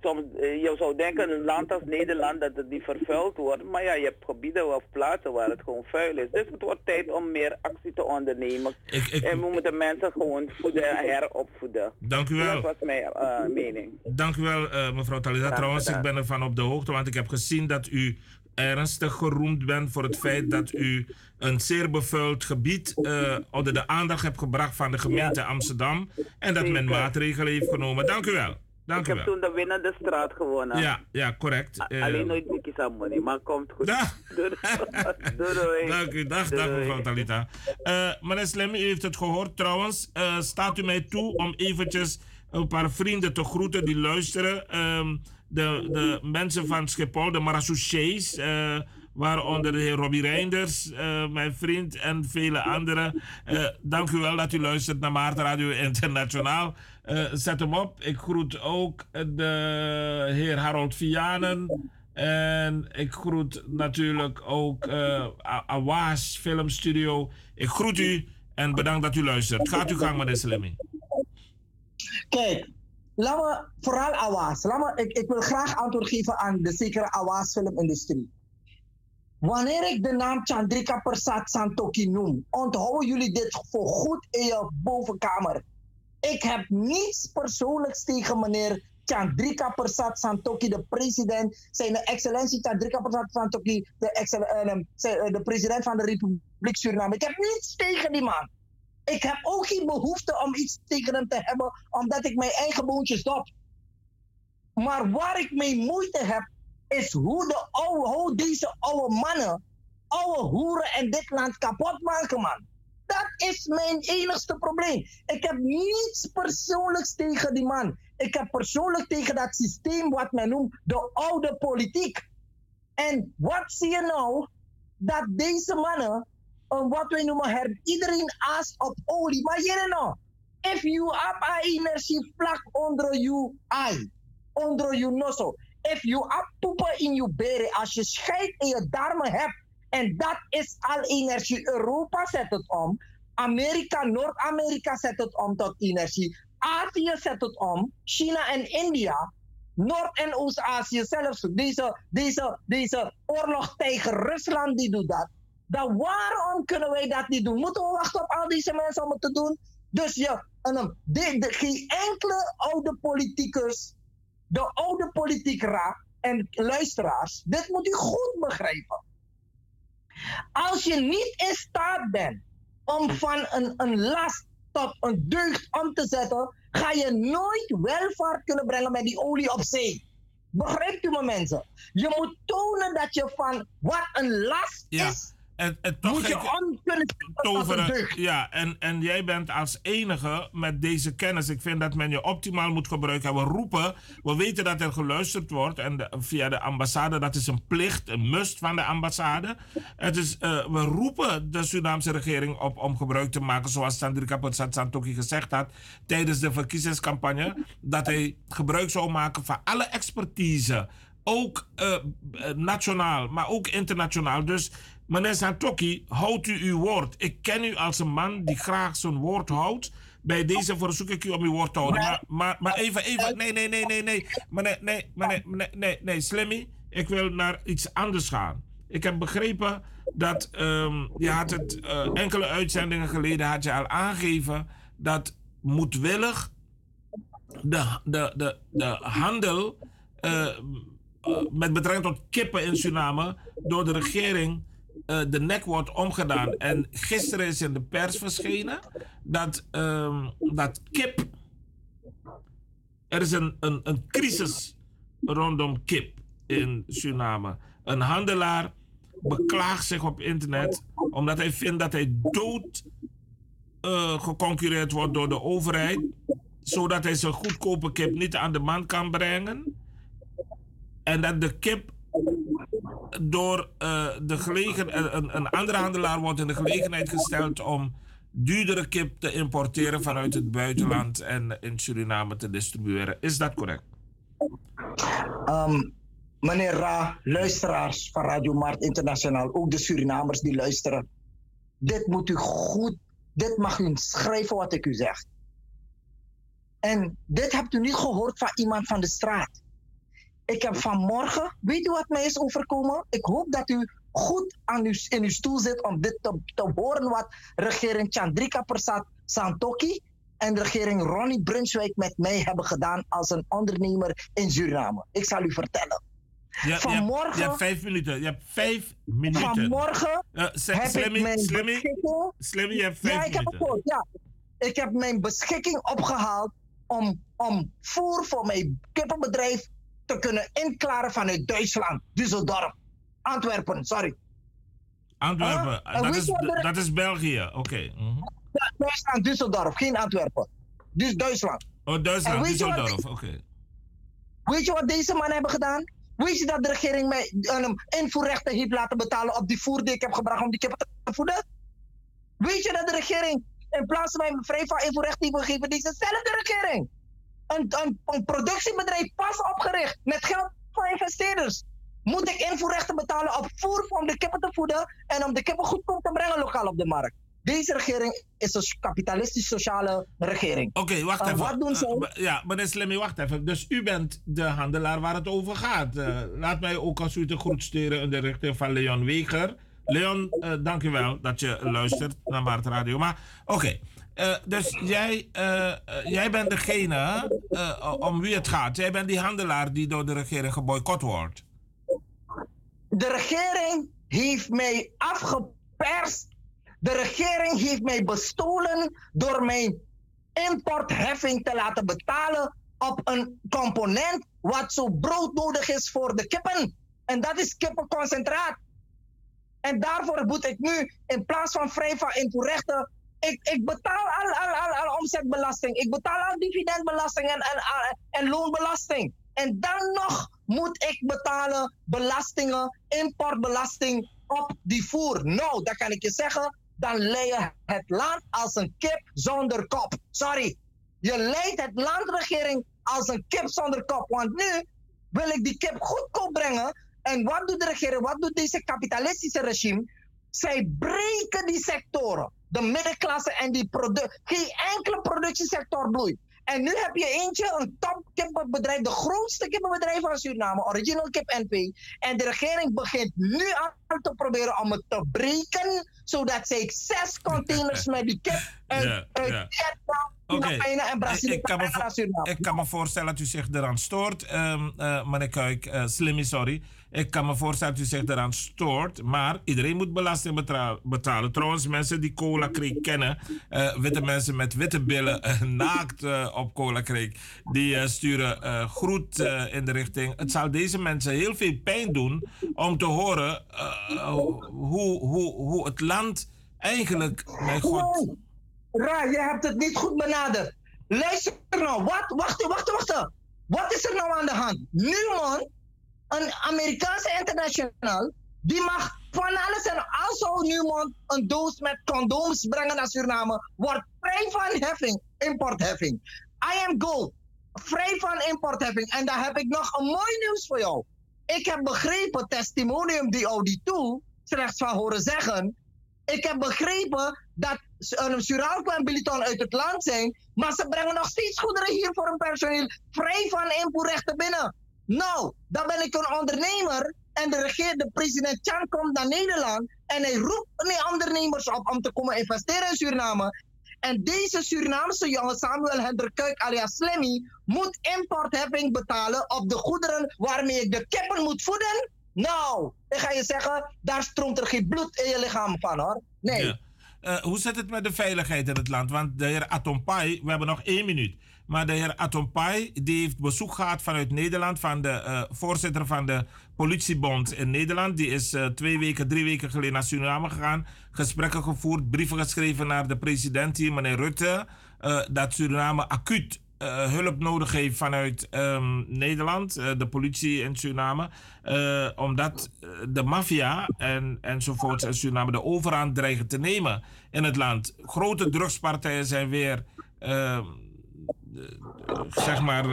soms, eh, je zou denken een land als Nederland dat het niet vervuild wordt. Maar ja, je hebt gebieden of plaatsen waar het gewoon vuil is. Dus het wordt tijd om meer actie te ondernemen. en we moeten mensen gewoon voeden en heropvoeden. Dank u wel. Dat was mijn uh, mening. Dank u wel, uh, mevrouw Talita. Trouwens, ik ben ervan op de hoogte, want ik heb gezien dat u ernstig geroemd bent voor het feit dat u een zeer bevuild gebied uh, onder de aandacht hebt gebracht van de gemeente Amsterdam. En dat men maatregelen heeft genomen. Dank u wel. Dank ik heb toen de winnende straat gewonnen. Ja, ja correct. Uh, Alleen nooit Nicky Samoni, maar komt goed. Da doei, doei. Dank u, dag, dag mevrouw Talita. Uh, meneer Slemmy, u heeft het gehoord trouwens. Uh, staat u mij toe om eventjes een paar vrienden te groeten die luisteren. Um, de, de mensen van Schiphol, de Marasouchés, uh, waaronder de heer Robbie Reinders, uh, mijn vriend en vele anderen. Uh, dank u wel dat u luistert naar Maarten Radio Internationaal. Uh, zet hem op. Ik groet ook de heer Harold Vianen. En ik groet natuurlijk ook Awaas Filmstudio. Ik groet u en bedankt dat u luistert. Gaat u gang, meneer Slimmy. Kijk, laat me vooral Awaas. Ik, ik wil graag antwoord geven aan de zekere Awaas filmindustrie. Wanneer ik de naam Chandrika Persat Santoki noem, onthouden jullie dit voor goed in je bovenkamer. Ik heb niets persoonlijks tegen meneer Chandrika Persat Santoki, de president, zijn excellentie Chandrika Persat Santoki, de, uh, de president van de Republiek Suriname. Ik heb niets tegen die man. Ik heb ook geen behoefte om iets tegen hem te hebben, omdat ik mijn eigen boontjes dop. Maar waar ik mee moeite heb, is hoe, de oude, hoe deze oude mannen, oude hoeren en dit land kapot maken, man. Dat is mijn enigste probleem. Ik heb niets persoonlijks tegen die man. Ik heb persoonlijk tegen dat systeem wat men noemt de oude politiek. En wat zie je nou? Dat deze mannen, uh, wat wij noemen, her, iedereen aast op olie. Maar hier nou, if you have energie vlak onder je eye, onder je nosso. If you have poepen in je beren, als je scheid in je darmen hebt, en dat is al energie. Europa zet het om. Amerika, Noord-Amerika zet het om tot energie. Azië zet het om. China en India. Noord- en Oost-Azië zelfs. Deze, deze, deze oorlog tegen Rusland die doet dat. Dan waarom kunnen wij dat niet doen? Moeten we wachten op al deze mensen om het te doen? Dus je, de, de, geen enkele oude politicus, de oude politiek raad en luisteraars, dit moet u goed begrijpen. Als je niet in staat bent om van een, een last tot een deugd om te zetten, ga je nooit welvaart kunnen brengen met die olie op zee. Begrijpt u me mensen? Je moet tonen dat je van wat een last is, en, en toch moet je toveren. Ja, en, en jij bent als enige met deze kennis. Ik vind dat men je optimaal moet gebruiken. En we roepen, we weten dat er geluisterd wordt. En via de ambassade, dat is een plicht, een must van de ambassade. Het is, uh, we roepen de Surinaamse regering op om gebruik te maken, zoals Sandrika Potsat Santoki gezegd had tijdens de verkiezingscampagne. Dat hij gebruik zou maken van alle expertise. Ook uh, nationaal, maar ook internationaal. Dus Meneer Santoki, houdt u uw woord. Ik ken u als een man die graag zijn woord houdt. Bij deze verzoek ik u om uw woord te houden. Maar, maar, maar even, even. Nee, nee, nee, nee, nee. Meneer, nee, meneer, nee, nee, nee, Slimmy. Ik wil naar iets anders gaan. Ik heb begrepen dat um, je had het uh, enkele uitzendingen geleden had je al aangegeven dat moedwillig de, de, de, de handel uh, uh, met betrekking tot kippen in Suriname door de regering uh, de nek wordt omgedaan. En gisteren is in de pers verschenen dat, um, dat kip. Er is een, een, een crisis rondom kip in Suriname. Een handelaar beklaagt zich op internet omdat hij vindt dat hij dood uh, wordt door de overheid, zodat hij zijn goedkope kip niet aan de man kan brengen. En dat de kip door uh, de gelegen, een, een andere handelaar wordt in de gelegenheid gesteld om duurdere kip te importeren vanuit het buitenland en in Suriname te distribueren. Is dat correct? Um, meneer Ra, luisteraars van Radio Mart Internationaal, ook de Surinamers die luisteren. Dit moet u goed, dit mag u schrijven wat ik u zeg. En dit hebt u niet gehoord van iemand van de straat. Ik heb vanmorgen, weet u wat mij is overkomen? Ik hoop dat u goed aan uw, in uw stoel zit om dit te, te horen wat regering Chandrika Persat Santoki en de regering Ronnie Brunswijk met mij hebben gedaan als een ondernemer in Suriname. Ik zal u vertellen. Ja, vanmorgen, je, hebt, vijf minuten. Je hebt vijf minuten. Vanmorgen uh, heb Slimmy, ik mijn Slimmy, beschikking... Slimmy, je hebt vijf ja, ik heb minuten. het gehoord, ja. Ik heb mijn beschikking opgehaald om, om voer voor mijn kippenbedrijf te kunnen inklaren vanuit Duitsland, Düsseldorf, Antwerpen, sorry. Antwerpen, en dat, is, er- dat is België. Oké. mhm. Duitsland, Düsseldorf, geen Antwerpen. Dus Duitsland. Oh, Duitsland, Düsseldorf. Oké. Weet je wat deze man hebben gedaan? Weet je dat de regering mij een invoerrechten heeft laten betalen op die voer die ik heb gebracht om die kippen te voeden? Weet je dat de regering in plaats van mij vrij van invoerrechten heeft gegeven, dezezelfde regering, een, een, een productiebedrijf pas opgericht met geld van investeerders. Moet ik invoerrechten betalen op voer om de kippen te voeden en om de kippen goedkoop te brengen lokaal op de markt? Deze regering is een kapitalistisch-sociale regering. Oké, wacht En even. wat doen ze? B- ja, meneer Slemmy, wacht even. Dus u bent de handelaar waar het over gaat. Eh, laat mij ook als u de groet sturen in de richting van Leon Weger. Leon, eh dank u wel dat je luistert naar Maart Radio. Maar oké, eh, dus jij, eh, eh, jij bent degene om wie het gaat. Jij bent die handelaar die door de regering geboycott wordt. De regering heeft mij afgeperst. De regering heeft mij bestolen door mijn importheffing te laten betalen op een component wat zo broodnodig is voor de kippen. En dat is kippenconcentraat. En daarvoor moet ik nu in plaats van vrij van invoerrechten. Ik, ik betaal al, al, al, al omzetbelasting. Ik betaal al dividendbelasting en, en, loonbelasting. En dan nog moet ik betalen belastingen, importbelasting op die voer. Nou, dan kan ik je zeggen, dan leid je het land als een kip zonder kop. Sorry. Je leidt het landregering als een kip zonder kop. Want nu wil ik die kip goedkoop brengen. En wat doet de regering? Wat doet deze kapitalistische regime? Zij breken die sectoren. De middenklasse en die product. Geen enkele productiesector bloeit. En nu heb je eentje, een top kippenbedrijf, de grootste kippenbedrijf van Suriname, Original Kip NP. En de regering begint nu aan te proberen om het te breken, zodat zij zes containers met die kip uit. Vietnam, Filipijnen en Brazilië Ik kan, me ik kan me voorstellen dat u zich eraan stoort, ehm eh, meneer Kuik, eh, Slimmy, sorry. Ik kan me voorstellen dat u zich eraan stoort, maar iedereen moet belasting betalen. Trouwens, mensen die Cola Creek kennen, eh, witte mensen met witte billen, naakt op Cola Creek, die sturen groet in de richting. Het zal deze mensen heel veel pijn doen om te horen hoe, hoe, hoe het land eigenlijk, mijn god... Ra, je hebt het niet goed benaderd. Luister nou, wat? Wacht, wacht, wacht. Wat is er nou aan de hand? Newman, een Amerikaanse international, die mag van alles en als zou Newman een doos met condooms brengen naar Suriname, wordt vrij van heffing, importheffing. I am gold, vrij van importheffing. En daar heb ik nog een mooi nieuws voor jou. Ik heb begrepen, testimonium die Audi toe, slechts van horen zeggen, ik heb begrepen dat een Suralco en Biliton uit het land zijn, maar ze brengen nog steeds goederen hier voor een personeel vrij van invoerrechten binnen. Nou, dan ben ik een ondernemer en de regeer, de president Chan komt naar Nederland en hij roept ondernemers op om te komen investeren in Suriname. En deze Surinaamse jongen, Samuel Hendrik Kuik alias Slemmy, moet importheffing betalen op de goederen waarmee ik de kippen moet voeden. Nou, ik ga je zeggen, daar stroomt er geen bloed in je lichaam van hoor. Nee. Eh, hoe zit het met de veiligheid in het land? Want de heer Atompai, we hebben nog één minuut. Maar de heer Atompai die heeft bezoek gehad vanuit Nederland van de eh, voorzitter van de politiebond in Nederland. Die is eh, twee weken, drie weken geleden naar Suriname gegaan. Gesprekken gevoerd, brieven geschreven naar de president hier, meneer Rutte. dat Suriname acuut eh, hulp nodig heeft vanuit ehm, Nederland, eh, de politie in Suriname. eh, omdat de maffia en, enzovoorts in Suriname de overhand dreigen te nemen in het land. Grote drugspartijen zijn weer. ehm, eh, zeg maar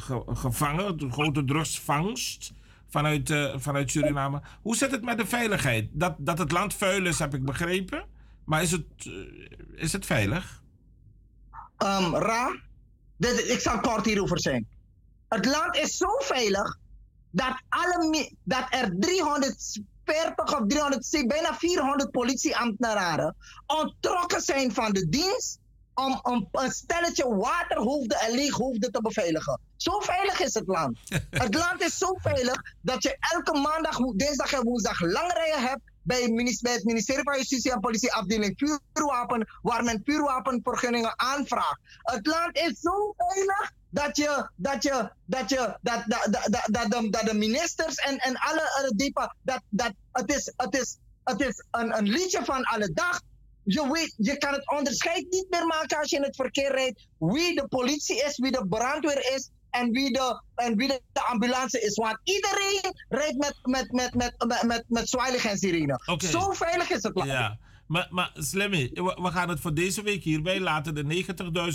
ge- gevangen, grote drugsvangst vanuit, vanuit Suriname. Hoe zit het met de veiligheid? Dat, dat het land vuil is, heb ik begrepen. Maar is het, is het veilig? Ehm, Ra, ik zal kort hierover zijn. Het land is zo veilig dat, alle, dat er 340 of 300, bijna 400 politieambtenaren ontrokken zijn van de dienst om, om een stelletje waterhoofden en leeghoofden te beveiligen. Zo veilig is het land. het land is zo veilig dat je elke maandag, dinsdag en woensdag lange rijen hebt bij, bij het ministerie van Justitie en Politie afdeling vuurwapen, waar men vuurwapenvergunningen aanvraagt. Het land is zo veilig dat je, dat je, dat je, dat, dat, dat, de, dat de ministers en, en alle, depa, dat, dat, het is, het is, het is een, een liedje van alle dag. Je, weet, je kan het onderscheid niet meer maken als je in het verkeer rijdt. Wie de politie is, wie de brandweer is en wie de, en wie de, ambulance is. Want iedereen rijdt met, met, met, met, met, met, met en sirene. Zo veilig is het land. Ja. Maar, maar Slimmy, we, gaan het voor deze week hierbij laten. De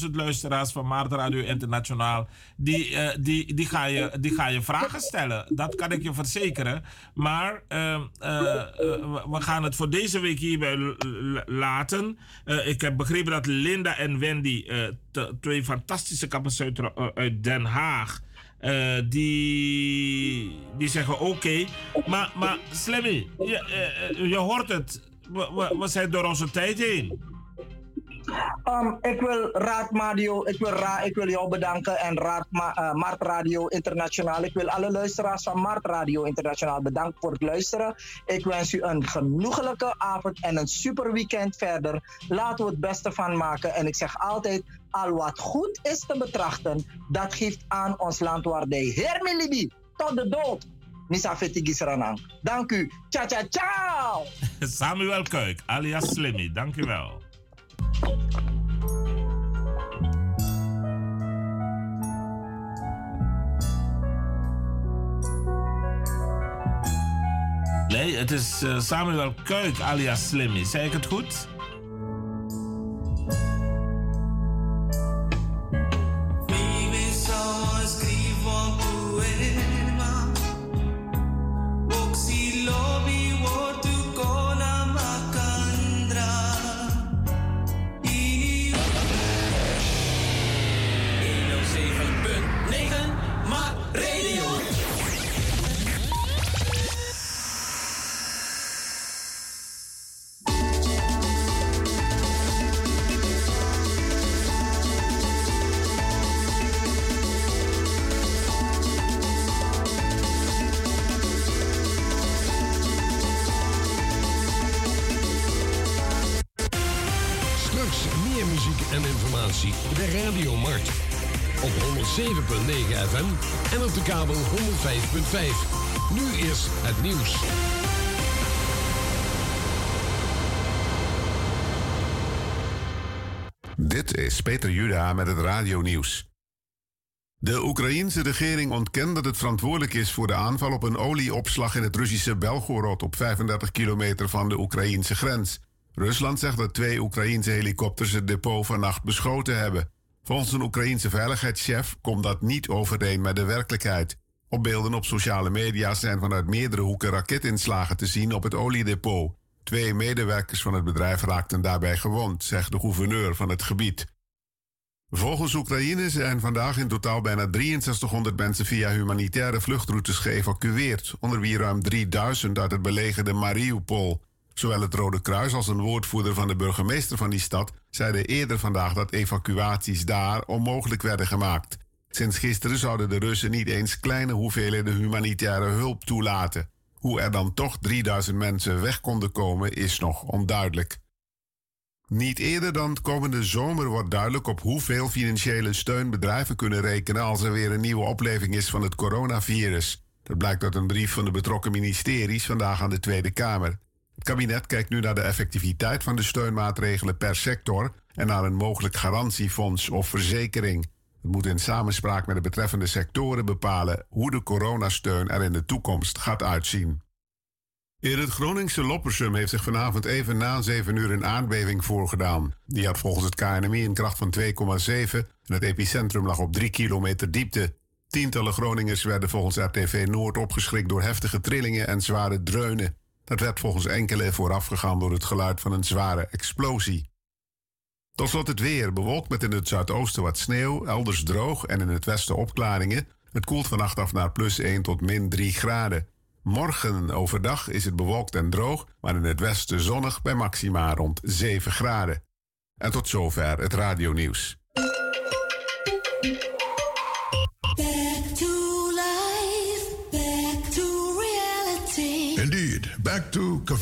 90.000 luisteraars van Maart Radio Internationaal, die, eh, die, die, ga je, die ga je vragen stellen. Dat kan ik je verzekeren. Maar ehm, eh, eh, we- gaan het voor deze week hierbij laten. Ik heb begrepen dat Linda en Wendy, twee fantastische kappers uit, Den Haag, die, die zeggen oké. Maar, maar Slimmy, je, je hoort het. We, we, zijn door onze tijd heen. Um, ik wil Raad Radio, ik wil, Ra, ik wil jou bedanken en Raad eh, Mart Radio Internationaal. Ik wil alle luisteraars van Mart Radio Internationaal bedanken voor het luisteren. Ik wens u een genoegelijke avond en een super weekend verder. Laten we het beste van maken. En ik zeg altijd, al wat goed is te betrachten, dat geeft aan ons land waardij. Heer Milibi, tot de dood. Misa Fetigi Sranang. Dank u. Ciao, ciao, ciao. Samuel Kuik, alias Slimmy, dankjewel. Nee, het is eh, Samuel Kuik, alias Slimmy. Zei ik het goed? 107.9 FM en op de kabel 105.5. Nu eerst het nieuws. Dit is Peter Juda met het radionieuws. De Oekraïense regering ontkent dat het verantwoordelijk is voor de aanval op een olieopslag in het Russische Belgorod op 35 kilometer van de Oekraïense grens. Rusland zegt dat twee Oekraïense helikopters het depot vannacht beschoten hebben. Volgens een Oekraïense veiligheidschef komt dat niet overeen met de werkelijkheid. Op beelden op sociale media zijn vanuit meerdere hoeken raketinslagen te zien op het oliedepot. Twee medewerkers van het bedrijf raakten daarbij gewond, zegt de gouverneur van het gebied. Volgens Oekraïne zijn vandaag in totaal bijna 6300 mensen via humanitaire vluchtroutes geëvacueerd, onder wie ruim 3000 uit het belegerde Mariupol. Zowel het Rode Kruis als een woordvoerder van de burgemeester van die stad zeiden eerder vandaag dat evacuaties daar onmogelijk werden gemaakt. Sinds gisteren zouden de Russen niet eens kleine hoeveelheden humanitaire hulp toelaten. Hoe er dan toch 3000 mensen weg konden komen is nog onduidelijk. Niet eerder dan komende zomer wordt duidelijk op hoeveel financiële steun bedrijven kunnen rekenen als er weer een nieuwe opleving is van het coronavirus. Dat blijkt uit een brief van de betrokken ministeries vandaag aan de Tweede Kamer. Kabinet kijkt nu naar de effectiviteit van de steunmaatregelen per sector en naar een mogelijk garantiefonds of verzekering. Het moet in samenspraak met de betreffende sectoren bepalen hoe de coronasteun er in de toekomst gaat uitzien. In het Groningse Loppersum heeft zich vanavond even na 7 uur een aardbeving voorgedaan. Die had volgens het KNMI een kracht van 2,7 en het epicentrum lag op 3 kilometer diepte. Tientallen Groningers werden volgens RTV Noord opgeschrikt door heftige trillingen en zware dreunen. Dat werd volgens enkele voorafgegaan door het geluid van een zware explosie. Tot slot het weer. Bewolkt met in het zuidoosten wat sneeuw, elders droog en in het westen opklaringen. Het koelt vannacht af naar plus 1 tot min 3 graden. Morgen overdag is het bewolkt en droog, maar in het westen zonnig bij maxima rond 7 graden. En tot zover het radionieuws.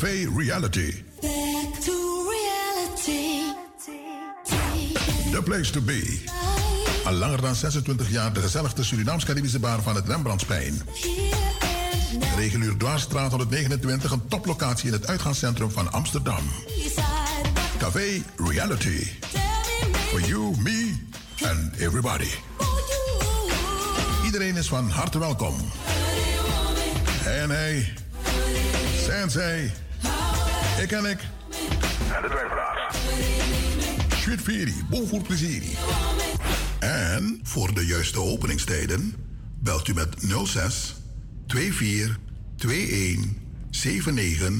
Café Reality. Back to reality. The place to be. Al langer dan 26 jaar de gezelligste Surinaams-Caribische bar van het Rembrandtsplein. Regulier Dwarsstraat 129, een toplocatie in het uitgaanscentrum van Amsterdam. Café Reality. For you, me and everybody. Iedereen is van harte welkom. En hij, Sensei, ik en ik. En de twijfelaar. Sweet bon voor plezier. En voor de juiste openingstijden belt u met 06 24 21 79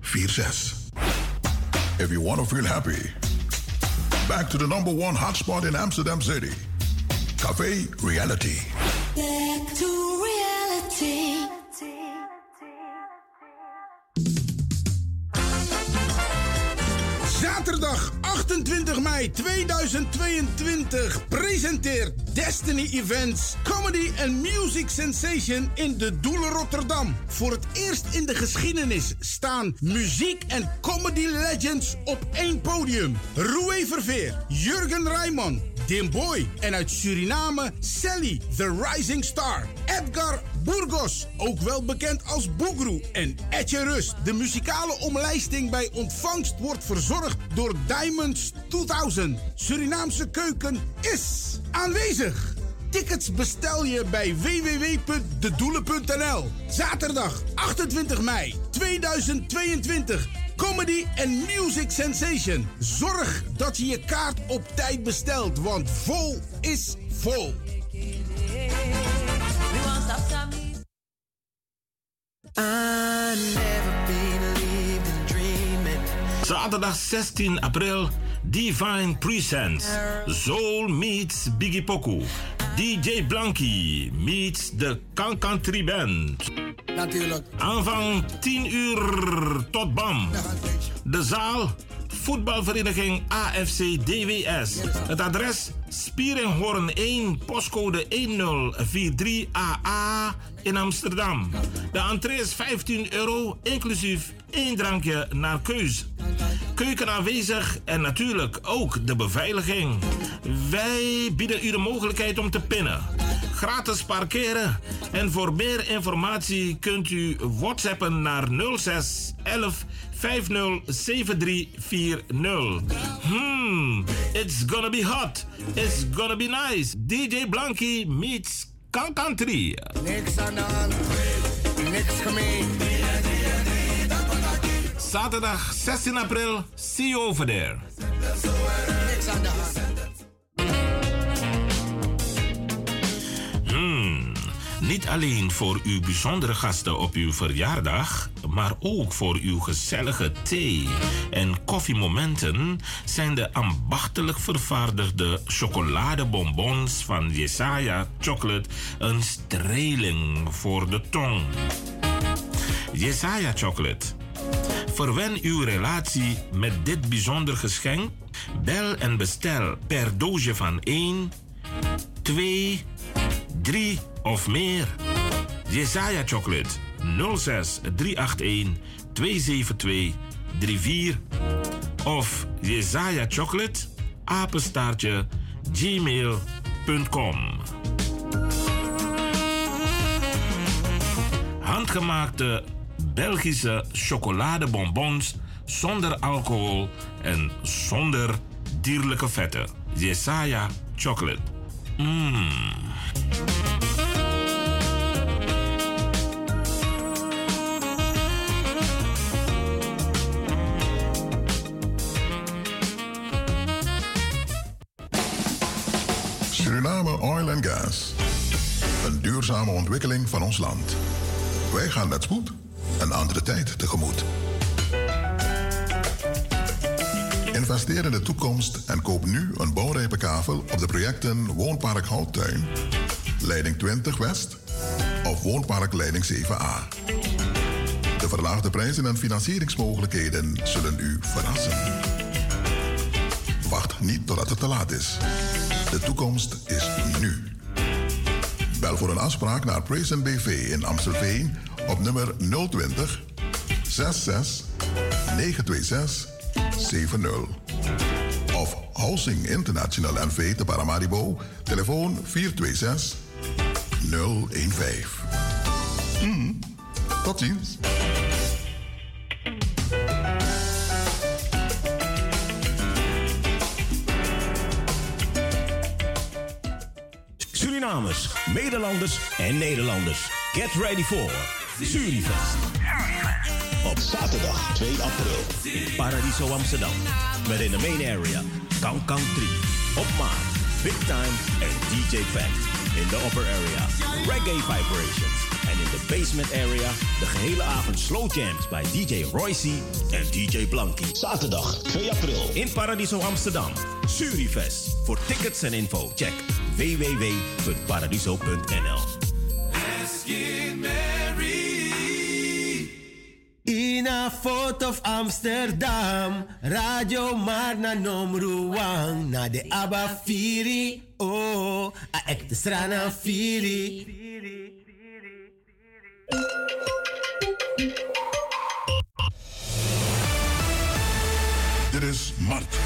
46. If you want to feel happy, back to the number one hotspot in Amsterdam City. Café Reality. Back to reality. Mei 2022 presenteert Destiny Events Comedy and Music Sensation in de Doelen Rotterdam. Voor het eerst in de geschiedenis staan muziek en comedy legends op één podium. Roué Verveer, Jurgen Rijman, Dim Boy en uit Suriname Sally, the Rising Star. Edgar Burgos, ook wel bekend als Boegroe. En Etje Rust. De muzikale omlijsting bij ontvangst wordt verzorgd door Diamonds 2000. Surinaamse keuken is aanwezig. Tickets bestel je bij www.dedoelen.nl. Zaterdag 28 mei 2022. Comedy and Music Sensation. Zorg dat je je kaart op tijd bestelt, want vol is vol. Zaterdag 16 april, Divine Presents. Soul meets Biggie Poku. DJ Blanky meets de Kankan Band. Natuurlijk. Aanvang 10 uur tot BAM. De zaal, voetbalvereniging AFC DWS. Het adres, Spieringhoorn 1, postcode 1043AA in Amsterdam. De entree is 15 euro, inclusief één drankje naar keus. Keuken aanwezig en natuurlijk ook de beveiliging. Wij bieden u de mogelijkheid om te pinnen. Gratis parkeren. En voor meer informatie kunt u whatsappen naar 06 11 507340. Hmm, it's gonna be hot. It's gonna be nice. DJ Blanky meets Kan Country. Niks aan de hand. Niks gemeen. Zaterdag 16 april. See you over there. Niks aan de hand. Hmm, niet alleen voor uw bijzondere gasten op uw verjaardag, maar ook voor uw gezellige thee- en koffiemomenten zijn de ambachtelijk vervaardigde chocoladebonbons van Jesaja Chocolate een streling voor de tong. Jesaja Chocolate. Verwen uw relatie met dit bijzonder geschenk. Bel en bestel per doosje van 1, 2, 3 of meer. Jesaja Chocolate 06 381 272 34 of Jesaja Chocolate apenstaartje gmail.com. Handgemaakte Belgische chocoladebonbons zonder alcohol en zonder dierlijke vetten. Jesaja Chocolate. Mm. Suriname Oil and Gas. Een duurzame ontwikkeling van ons land. Wij gaan met spoed een andere tijd tegemoet. Investeer in de toekomst en koop nu een bouwrijpe kavel op de projecten Woonpark Houttuin, Leiding 20 West of Woonpark Leiding 7A. De verlaagde prijzen en financieringsmogelijkheden zullen u verrassen. Wacht niet totdat het te laat is. De toekomst is nu. Bel voor een afspraak naar Praise BV in Amstelveen op nummer 020 66 926 70. Of Housing International NV te Paramaribo, telefoon 426 015. Mm, tot ziens. Surinamers, Nederlanders en Nederlanders. Get ready for Surifest. Op zaterdag 2 april in Paradiso Amsterdam. Met in de main area Kang Kang 3. Op maat, Big Time en DJ Pact. In de upper area Reggae Vibrations. En in de basement area de gehele avond slow jams bij DJ Royce en DJ Blanky. Zaterdag 2 april in Paradiso Amsterdam. Surifest. Voor tickets en info check www.paradiso.nl Let's get married. In a fort of Amsterdam, Radio Marna Nomruang, na de Abba Firi, oh, a ek de strana Firi. Dit is Mart.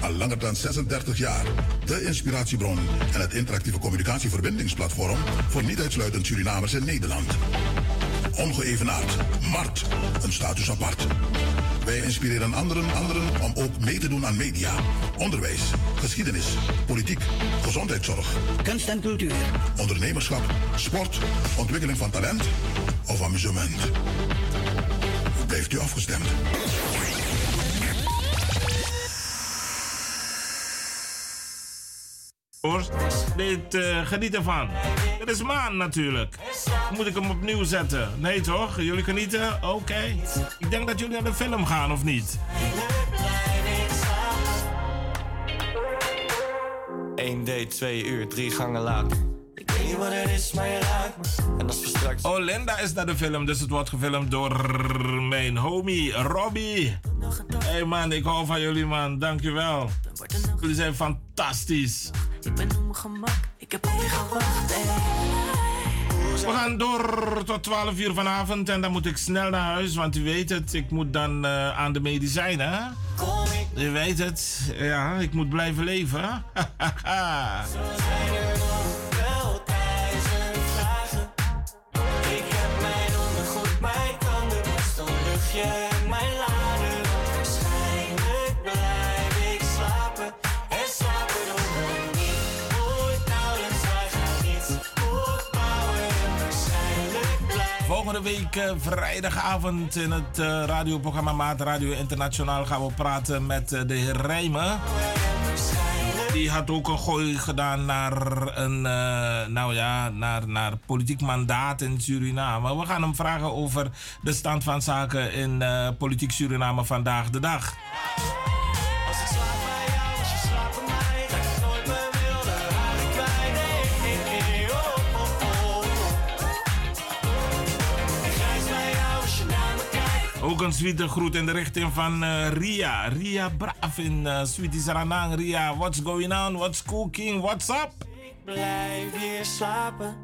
Al langer dan 36 jaar. De inspiratiebron en het interactieve communicatieverbindingsplatform voor niet uitsluitend Surinamers in Nederland. Ongeëvenaard. Mart. Een status apart. Wij inspireren anderen, anderen om ook mee te doen aan media, onderwijs, geschiedenis, politiek, gezondheidszorg, kunst en cultuur, ondernemerschap, sport, ontwikkeling van talent of amusement. Blijft u afgestemd? Hoor, dit, eh, geniet ervan. Dit is Maan natuurlijk. Moet ik hem opnieuw zetten? Nee toch? Jullie genieten? Oké. Ik denk dat jullie naar de film gaan of niet? 1 date, 2 uur, drie gangen later. Weet niet wat is, je. Oh, Linda is naar de film, dus het wordt gefilmd door mijn homie Robbie. Hey man, ik hou van jullie man, dankjewel. Jullie zijn fantastisch. Ik ben op mijn gemak, ik heb op je. We gaan door tot 12 uur vanavond en dan moet ik snel naar huis, want u weet het, ik moet dan eh, aan de medicijnen. U weet het, ja, ik moet blijven leven. en mijn laden. Waarschijnlijk blijf ik slapen en slapen doen we niet. Ooit nauwelijks, wij gaan niets opbouwen en waarschijnlijk blijf Volgende week eh, vrijdagavond in het eh, radioprogramma Maat Radio Internationaal gaan we praten met eh, de heer Rijmen. Die had ook een gooi gedaan naar een eh, nou ja, naar, naar politiek mandaat in Suriname. We gaan hem vragen over de stand van zaken in eh, politiek Suriname vandaag de dag. Ook een groet in de richting van eh, Ria. Ria Braaf in uh, Sweetie Saranang. Ria, what's going on? What's cooking? What's up? Blijf hier slapen.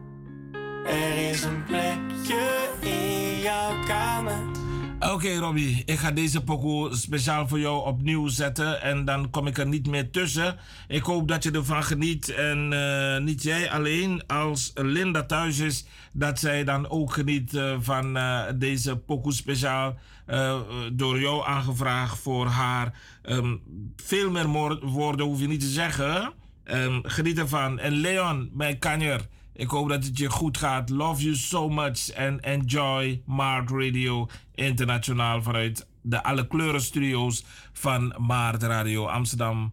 Er is een plekje in jouw kamer. Oké Robbie, ik ga deze pokoe speciaal voor jou opnieuw zetten en dan kom ik er niet meer tussen. Ik hoop dat je ervan geniet en eh, niet jij alleen, als Linda thuis is, dat zij dan ook geniet eh, van eh, deze pokoe speciaal door jou aangevraagd voor haar. Ehm, veel meer woorden hoef je niet te zeggen. Ehm, geniet ervan. En Leon, mijn kanjer. Ik hoop dat het je goed gaat. Love you so much. And enjoy Maart Radio Internationaal vanuit de alle kleuren studio's van Maart Radio Amsterdam.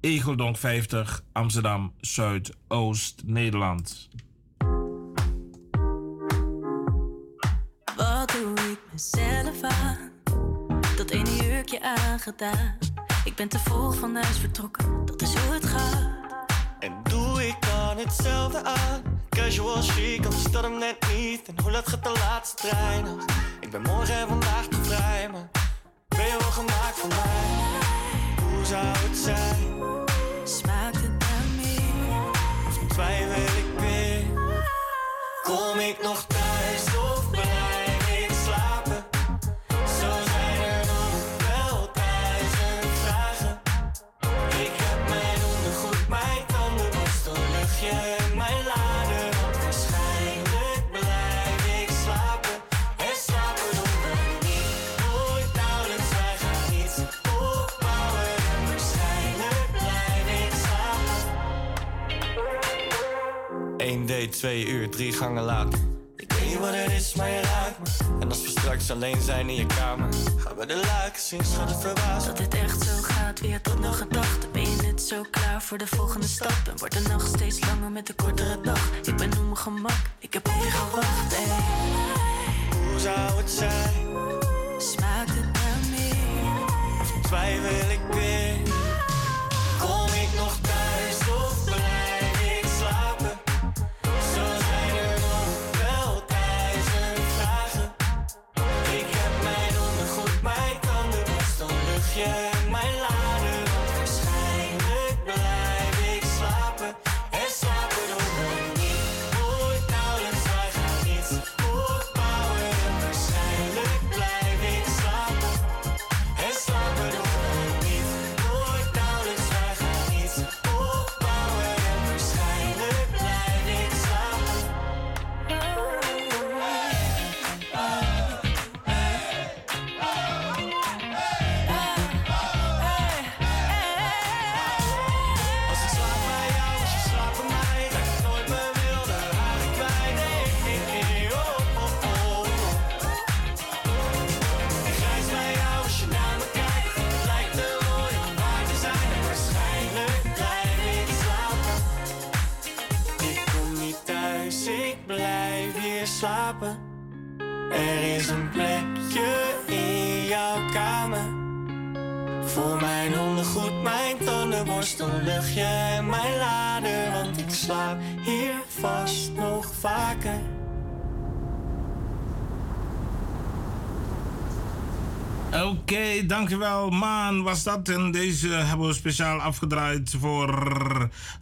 Egeldonk 50, Amsterdam, Zuidoost, Nederland. Wat doe ik mezelf aan? Dat ene jurkje aangedaan. Ik ben te vroeg van huis vertrokken, dat is hoe het gaat. En hetzelfde aan? Casual chic, anders dat hem net niet. En hoe laat gaat de laatste trein nog? Ik ben morgen en vandaag te vrij, maar ben je wel gemaakt voor mij? Hoe zou het zijn? Smaakt het naar meer? Of twijfel ik weer? Kom ik nog thuis 1 date, 2 uur, drie gangen later. Ik weet niet wat het is, maar je raakt me. En als we straks alleen zijn in je kamer, gaan we de luiken zien, schat het verbaasd. Dat dit echt zo gaat, weer tot nog gedacht. Ben je net zo klaar voor de volgende stap? En wordt de nacht steeds langer met de kortere dag? Ik ben op mijn gemak, ik heb op je gewacht. Hey. Hoe zou het zijn? Smaakt het naar meer? Of twijfel ik weer? Er is een plekje in jouw kamer. Voor mijn ondergoed, mijn tandenborstel, luchtje en mijn lader. Want ik slaap hier vast nog vaker. Oké, dankjewel. Maan was dat. En deze hebben we speciaal afgedraaid voor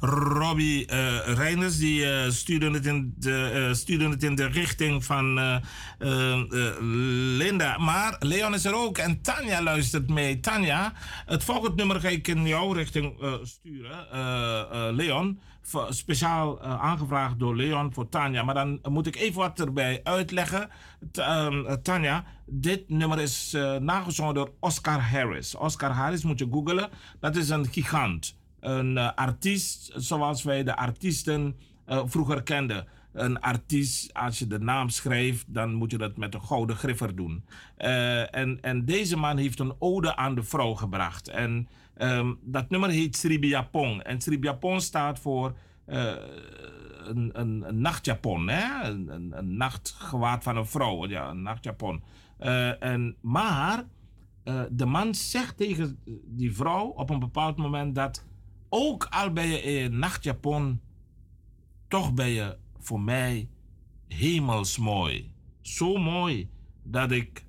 Robbie Reinders. Die eh, stuurde, het in de, eh, stuurde het in de richting van Linda. Maar Leon is er ook en Tanja luistert mee. Tanja, het volgende nummer ga ik in jouw richting sturen. Leon, speciaal eh, aangevraagd door Leon voor Tanja. Maar dan moet ik even wat erbij uitleggen. Ehm, eh, Tanja, dit nummer is eh, nagezongen door Oscar Harris. Oscar Harris moet je googlen. Dat is een gigant. Een artiest zoals wij de artiesten vroeger kenden. Een artiest, als je de naam schrijft, dan moet je dat met een gouden griffer doen. En, en deze man heeft een ode aan de vrouw gebracht. En ehm, dat nummer heet Sribiapong. En Sribiapong staat voor eh, een, een, nachtjapon, hè? Een, een, een nachtgewaad van een vrouw. Ja, een nachtjapon. Eh, en, maar eh, de man zegt tegen die vrouw op een bepaald moment dat ook al ben je in een nachtjapon, toch ben je voor mij hemelsmooi. Zo mooi dat ik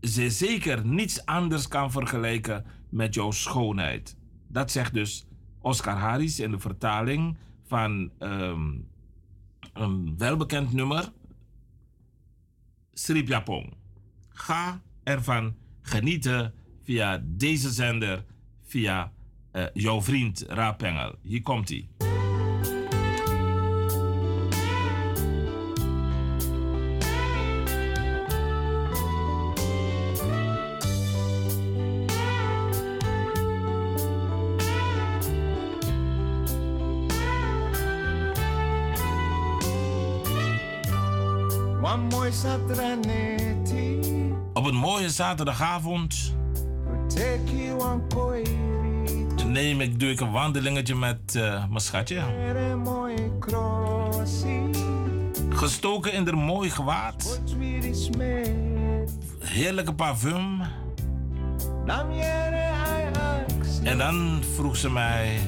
ze zeker niets anders kan vergelijken met jouw schoonheid. Dat zegt dus Oscar Harris in de vertaling van ehm, een welbekend nummer, Srip Japong. Ga ervan genieten via deze zender, via eh, jouw vriend Raapengel. Hier komt hij. Op een mooie zaterdagavond neem ik, doe ik een wandelingetje met uh, mijn schatje. Gestoken in haar mooi gewaad. Heerlijke parfum. En dan vroeg ze mij...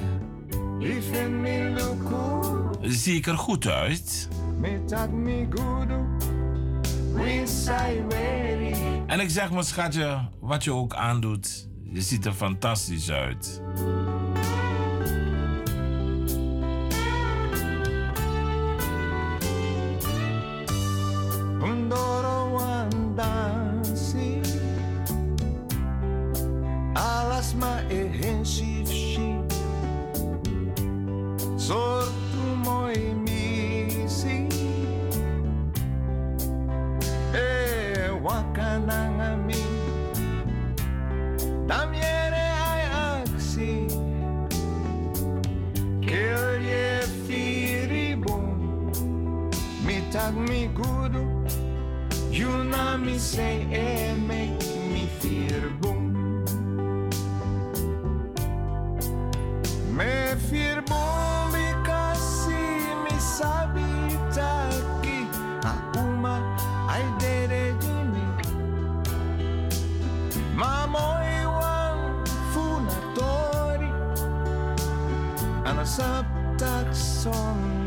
Zie ik er goed uit? En ik zeg maar, schatje, wat je ook aandoet, je ziet er fantastisch uit. up that song?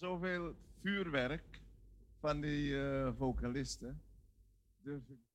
zoveel vuurwerk van die eh, vocalisten. Dus ik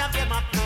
mash them up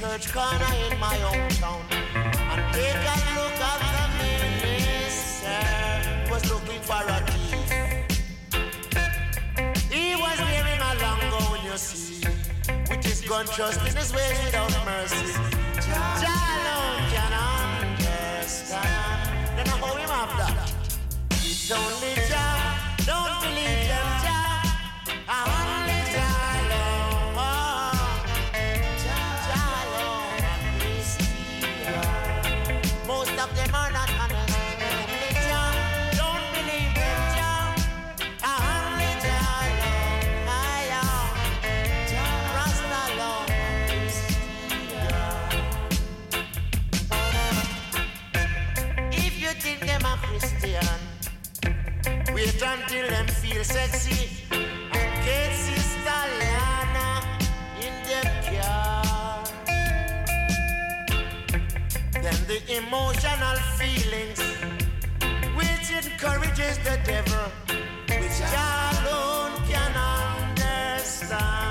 church corner in my hometown and take a look at the minister was looking for a thief. He was wearing a long gown, you see, with his gun trust in his ways without mercy. Jah alone can understand. Then I hold him after. It's only Jah. Don't believe them. till them feel sexy. Kids is Italiana in the car. Then the emotional feelings, which encourages the devil, which I alone can understand.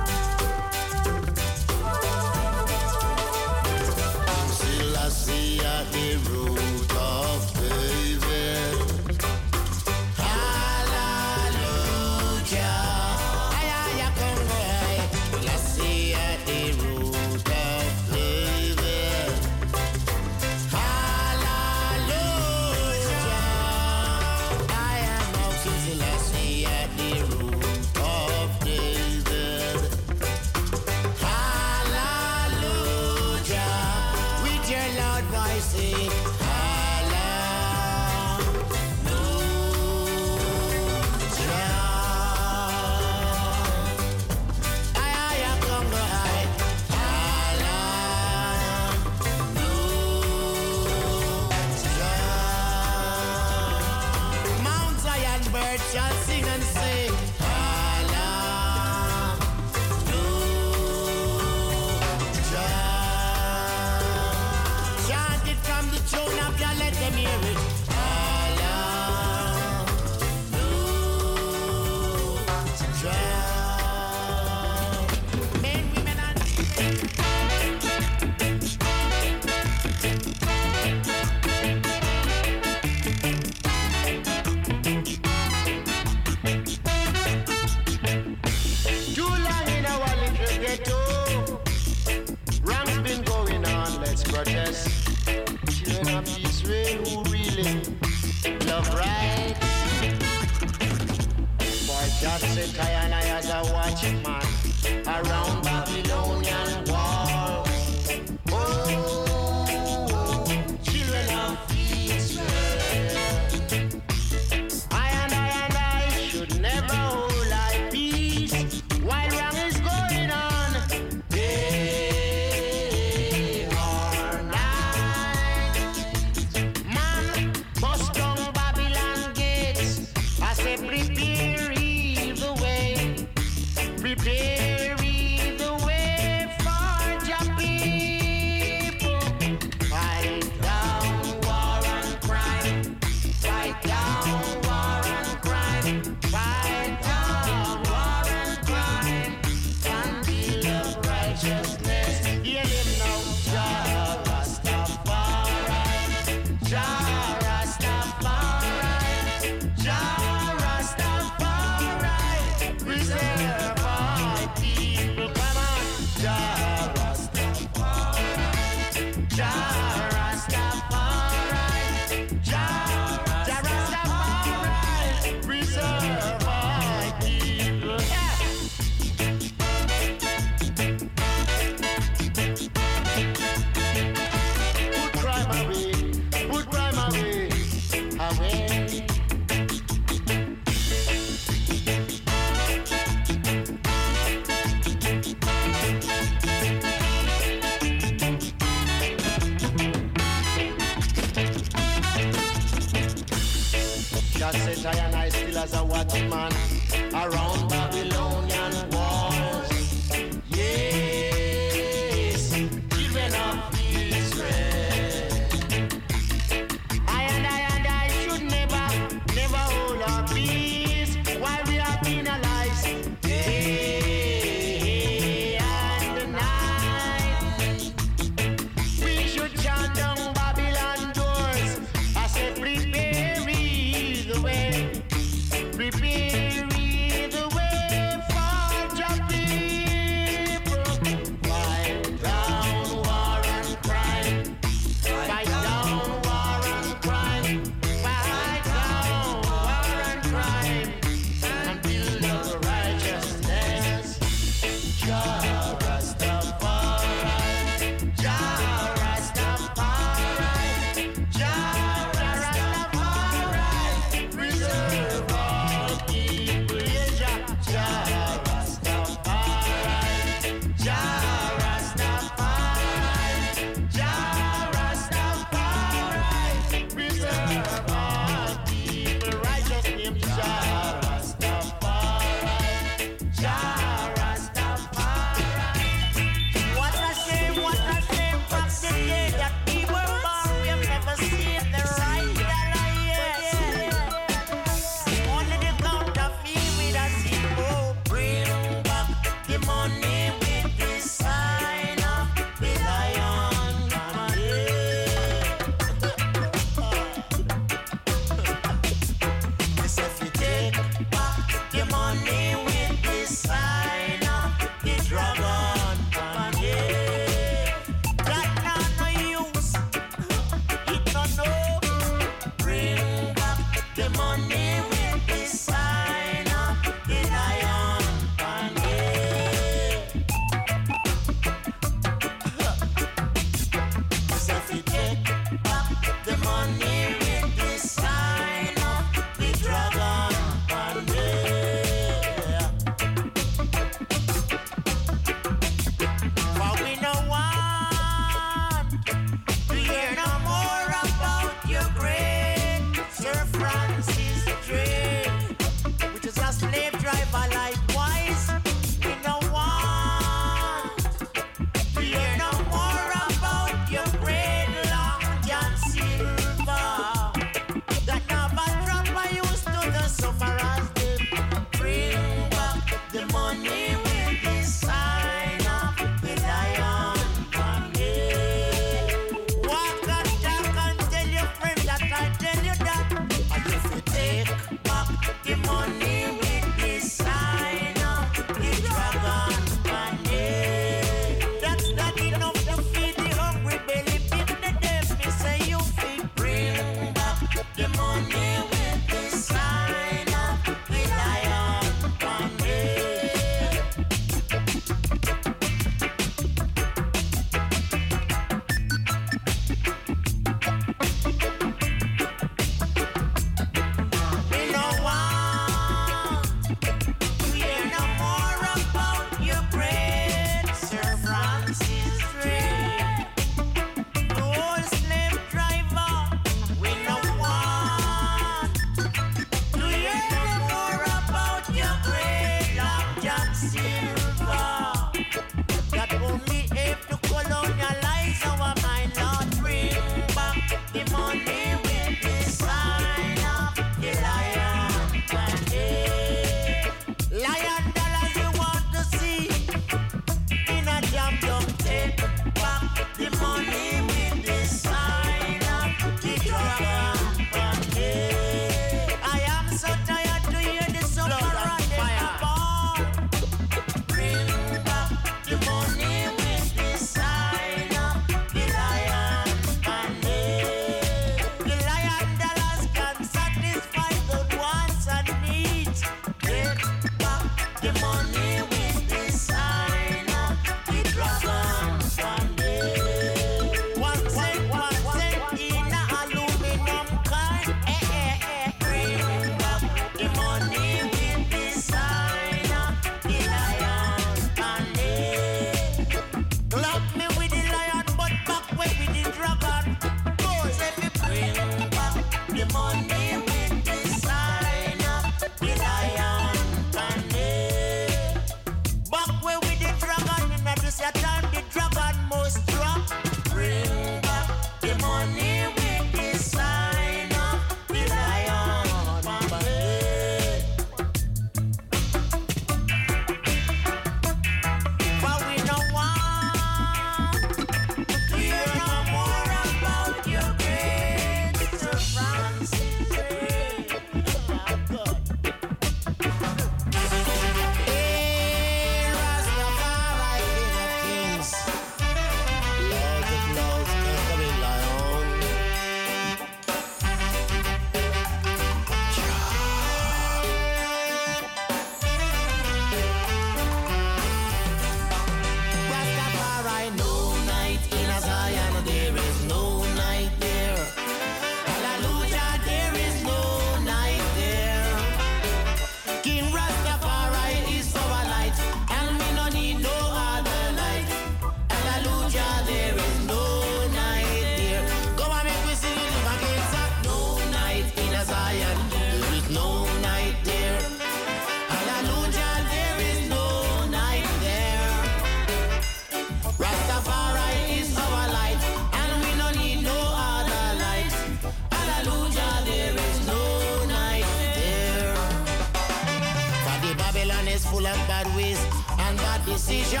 Of and bad decision.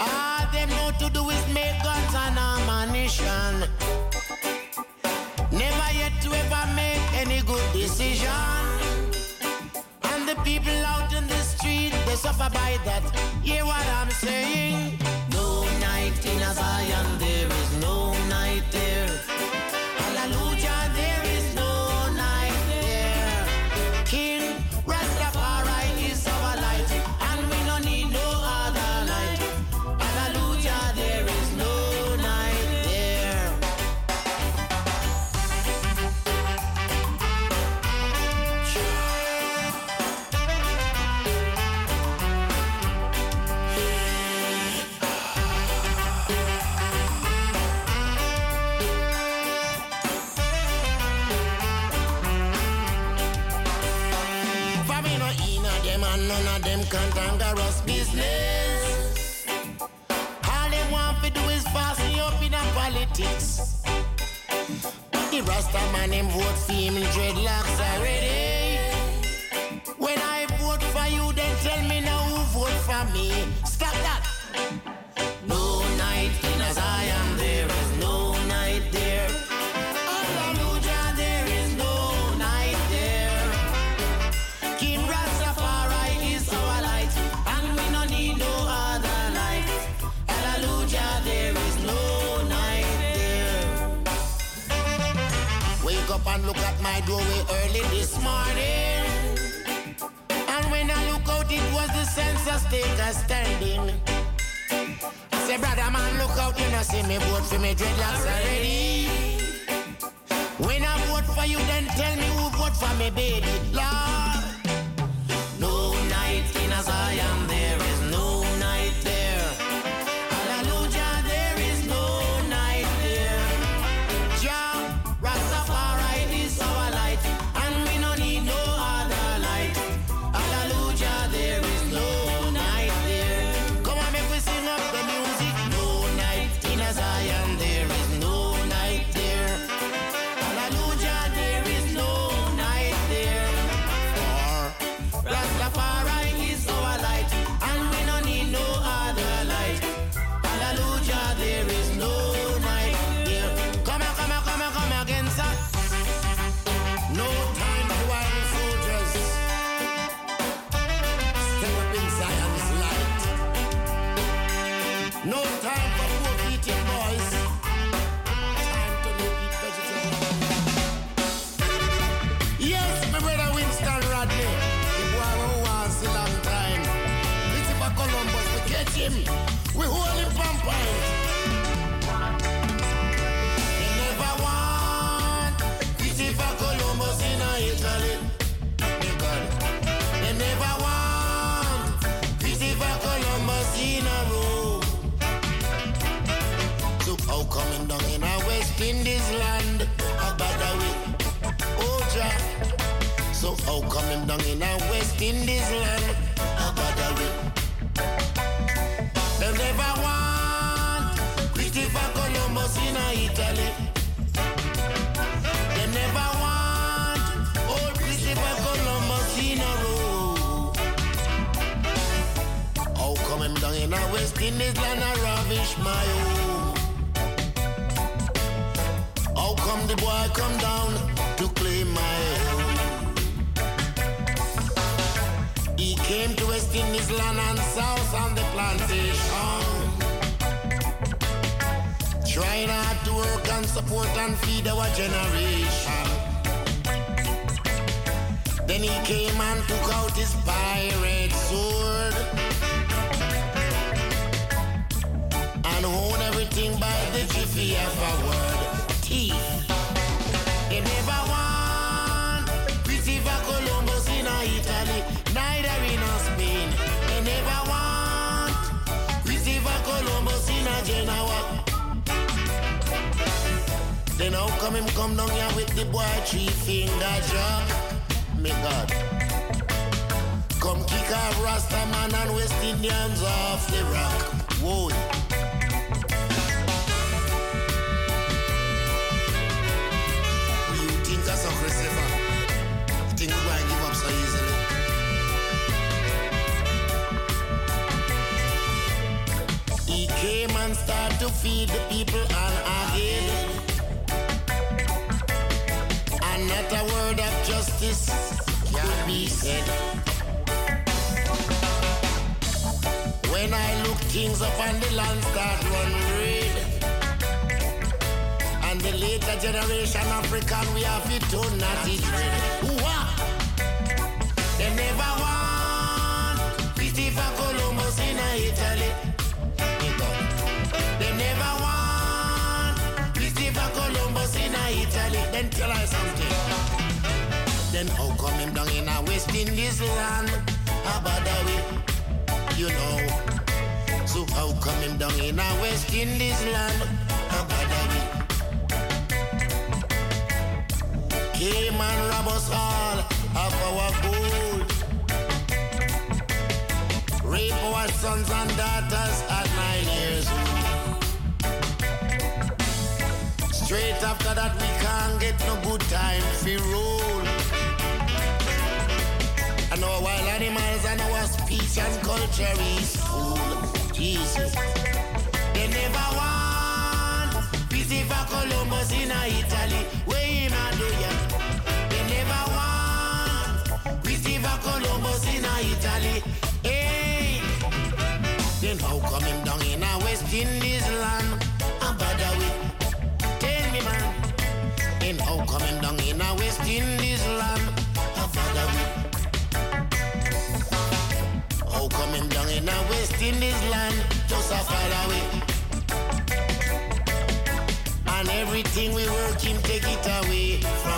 All them know to do is make guns and ammunition. Never yet to ever make any good decision. And the people out in the street, they suffer by that. Hear what I'm saying? No night in a Zion, there is no Man him vote at my early this morning. And when I look out, it was the census taker standing. I say, brother man, look out, you know, see me vote for me dreadlocks already. When I vote for you, then tell me who vote for me, baby. Lord. Down in a West Indies land a ravish my home? How come the boy come down to claim my home? He came to West Indies land and south on the plantation. Trying hard to work and support and feed our generation. Then he came and took out his pirate sword. And own everything by the jiffy of a word. Teeth. They never want Christopher Columbus in Italy, neither in Spain. They never want Christopher Columbus in Genoa. Then how come him come down here with the boy three finger jack? Me God. Come kick off Rasta man and West Indians off the rock. Whoa. He came and started to feed the people and again. And not a word of justice can be said. When I look things up on the land start run red. The later generation African we have it to not it. They never want Christopher Columbus in Italy. They never want Christopher Columbus in Italy. Then tell us something. Then how come him down in a West Indies land? How about that way? You know. So how come him down in a West Indies land? How about that? Came and rob us all of our gold. Rape our sons and daughters at nine years old. Straight after that, we can't get no good time for roll. And our wild animals and our speech and culture is full. Jesus. They never want peace Christopher Columbus in Italy. Columbus in Italy. Hey. Then how come him down in a West Indies land? And bother with Tell me, man. Then how come him down in a West Indies land? And bother with How come him down in a West Indies land? Just a follow away. And everything we work him take it away from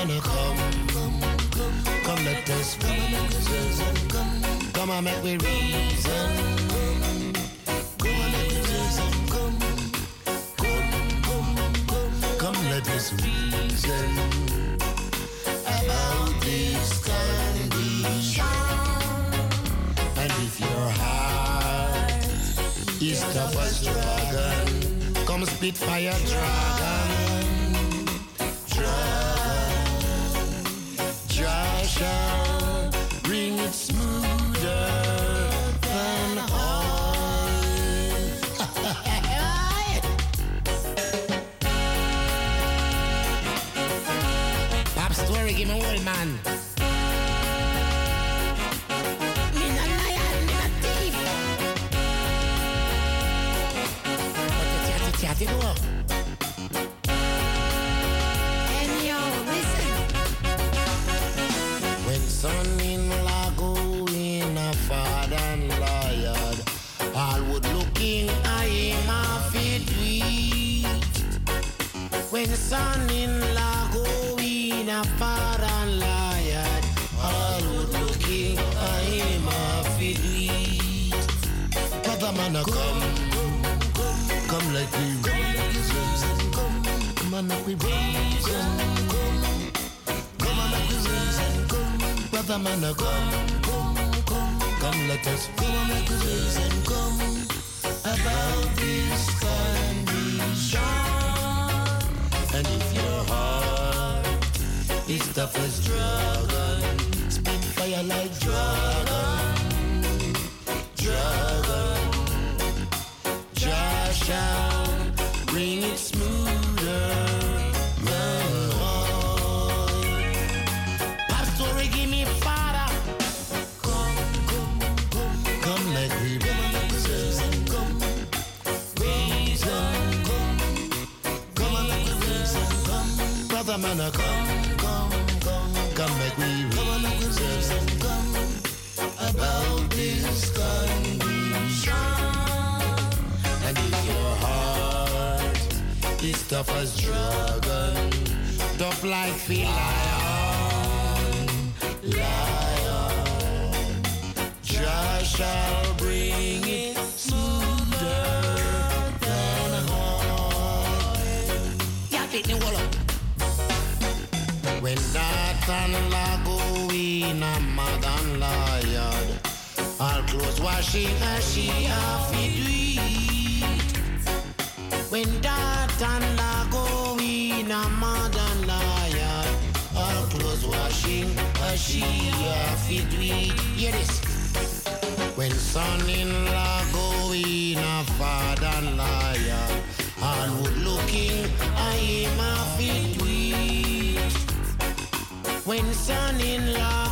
Uh, come, come, come, let us reason. Come, and make we reason. Come on, let us reason. Come, let us reason about this condition. And if your heart is tough as dragon, come spit fire dragon. Chatty chatty do? Anyhow, listen. When son-in-law go in a father-in-law yard, all would looking at him off it weak. When son-in-law go in a father-in-law yard, all would looking at him off it man, a come, come like we come, brother man, a come, come, come, come let us come like reason, come about this condition. And if your heart is tough as dragon, spit fire tough as dragon, tough like the lion, lion, Josh shall bring it than take the wall. When Nathan-in-law go in a mother-in-law yard, all clothes washing as she it do. When daughter-in-law go as she have it. When son-in-law go in a father-in-law looking it do it. When son-in-law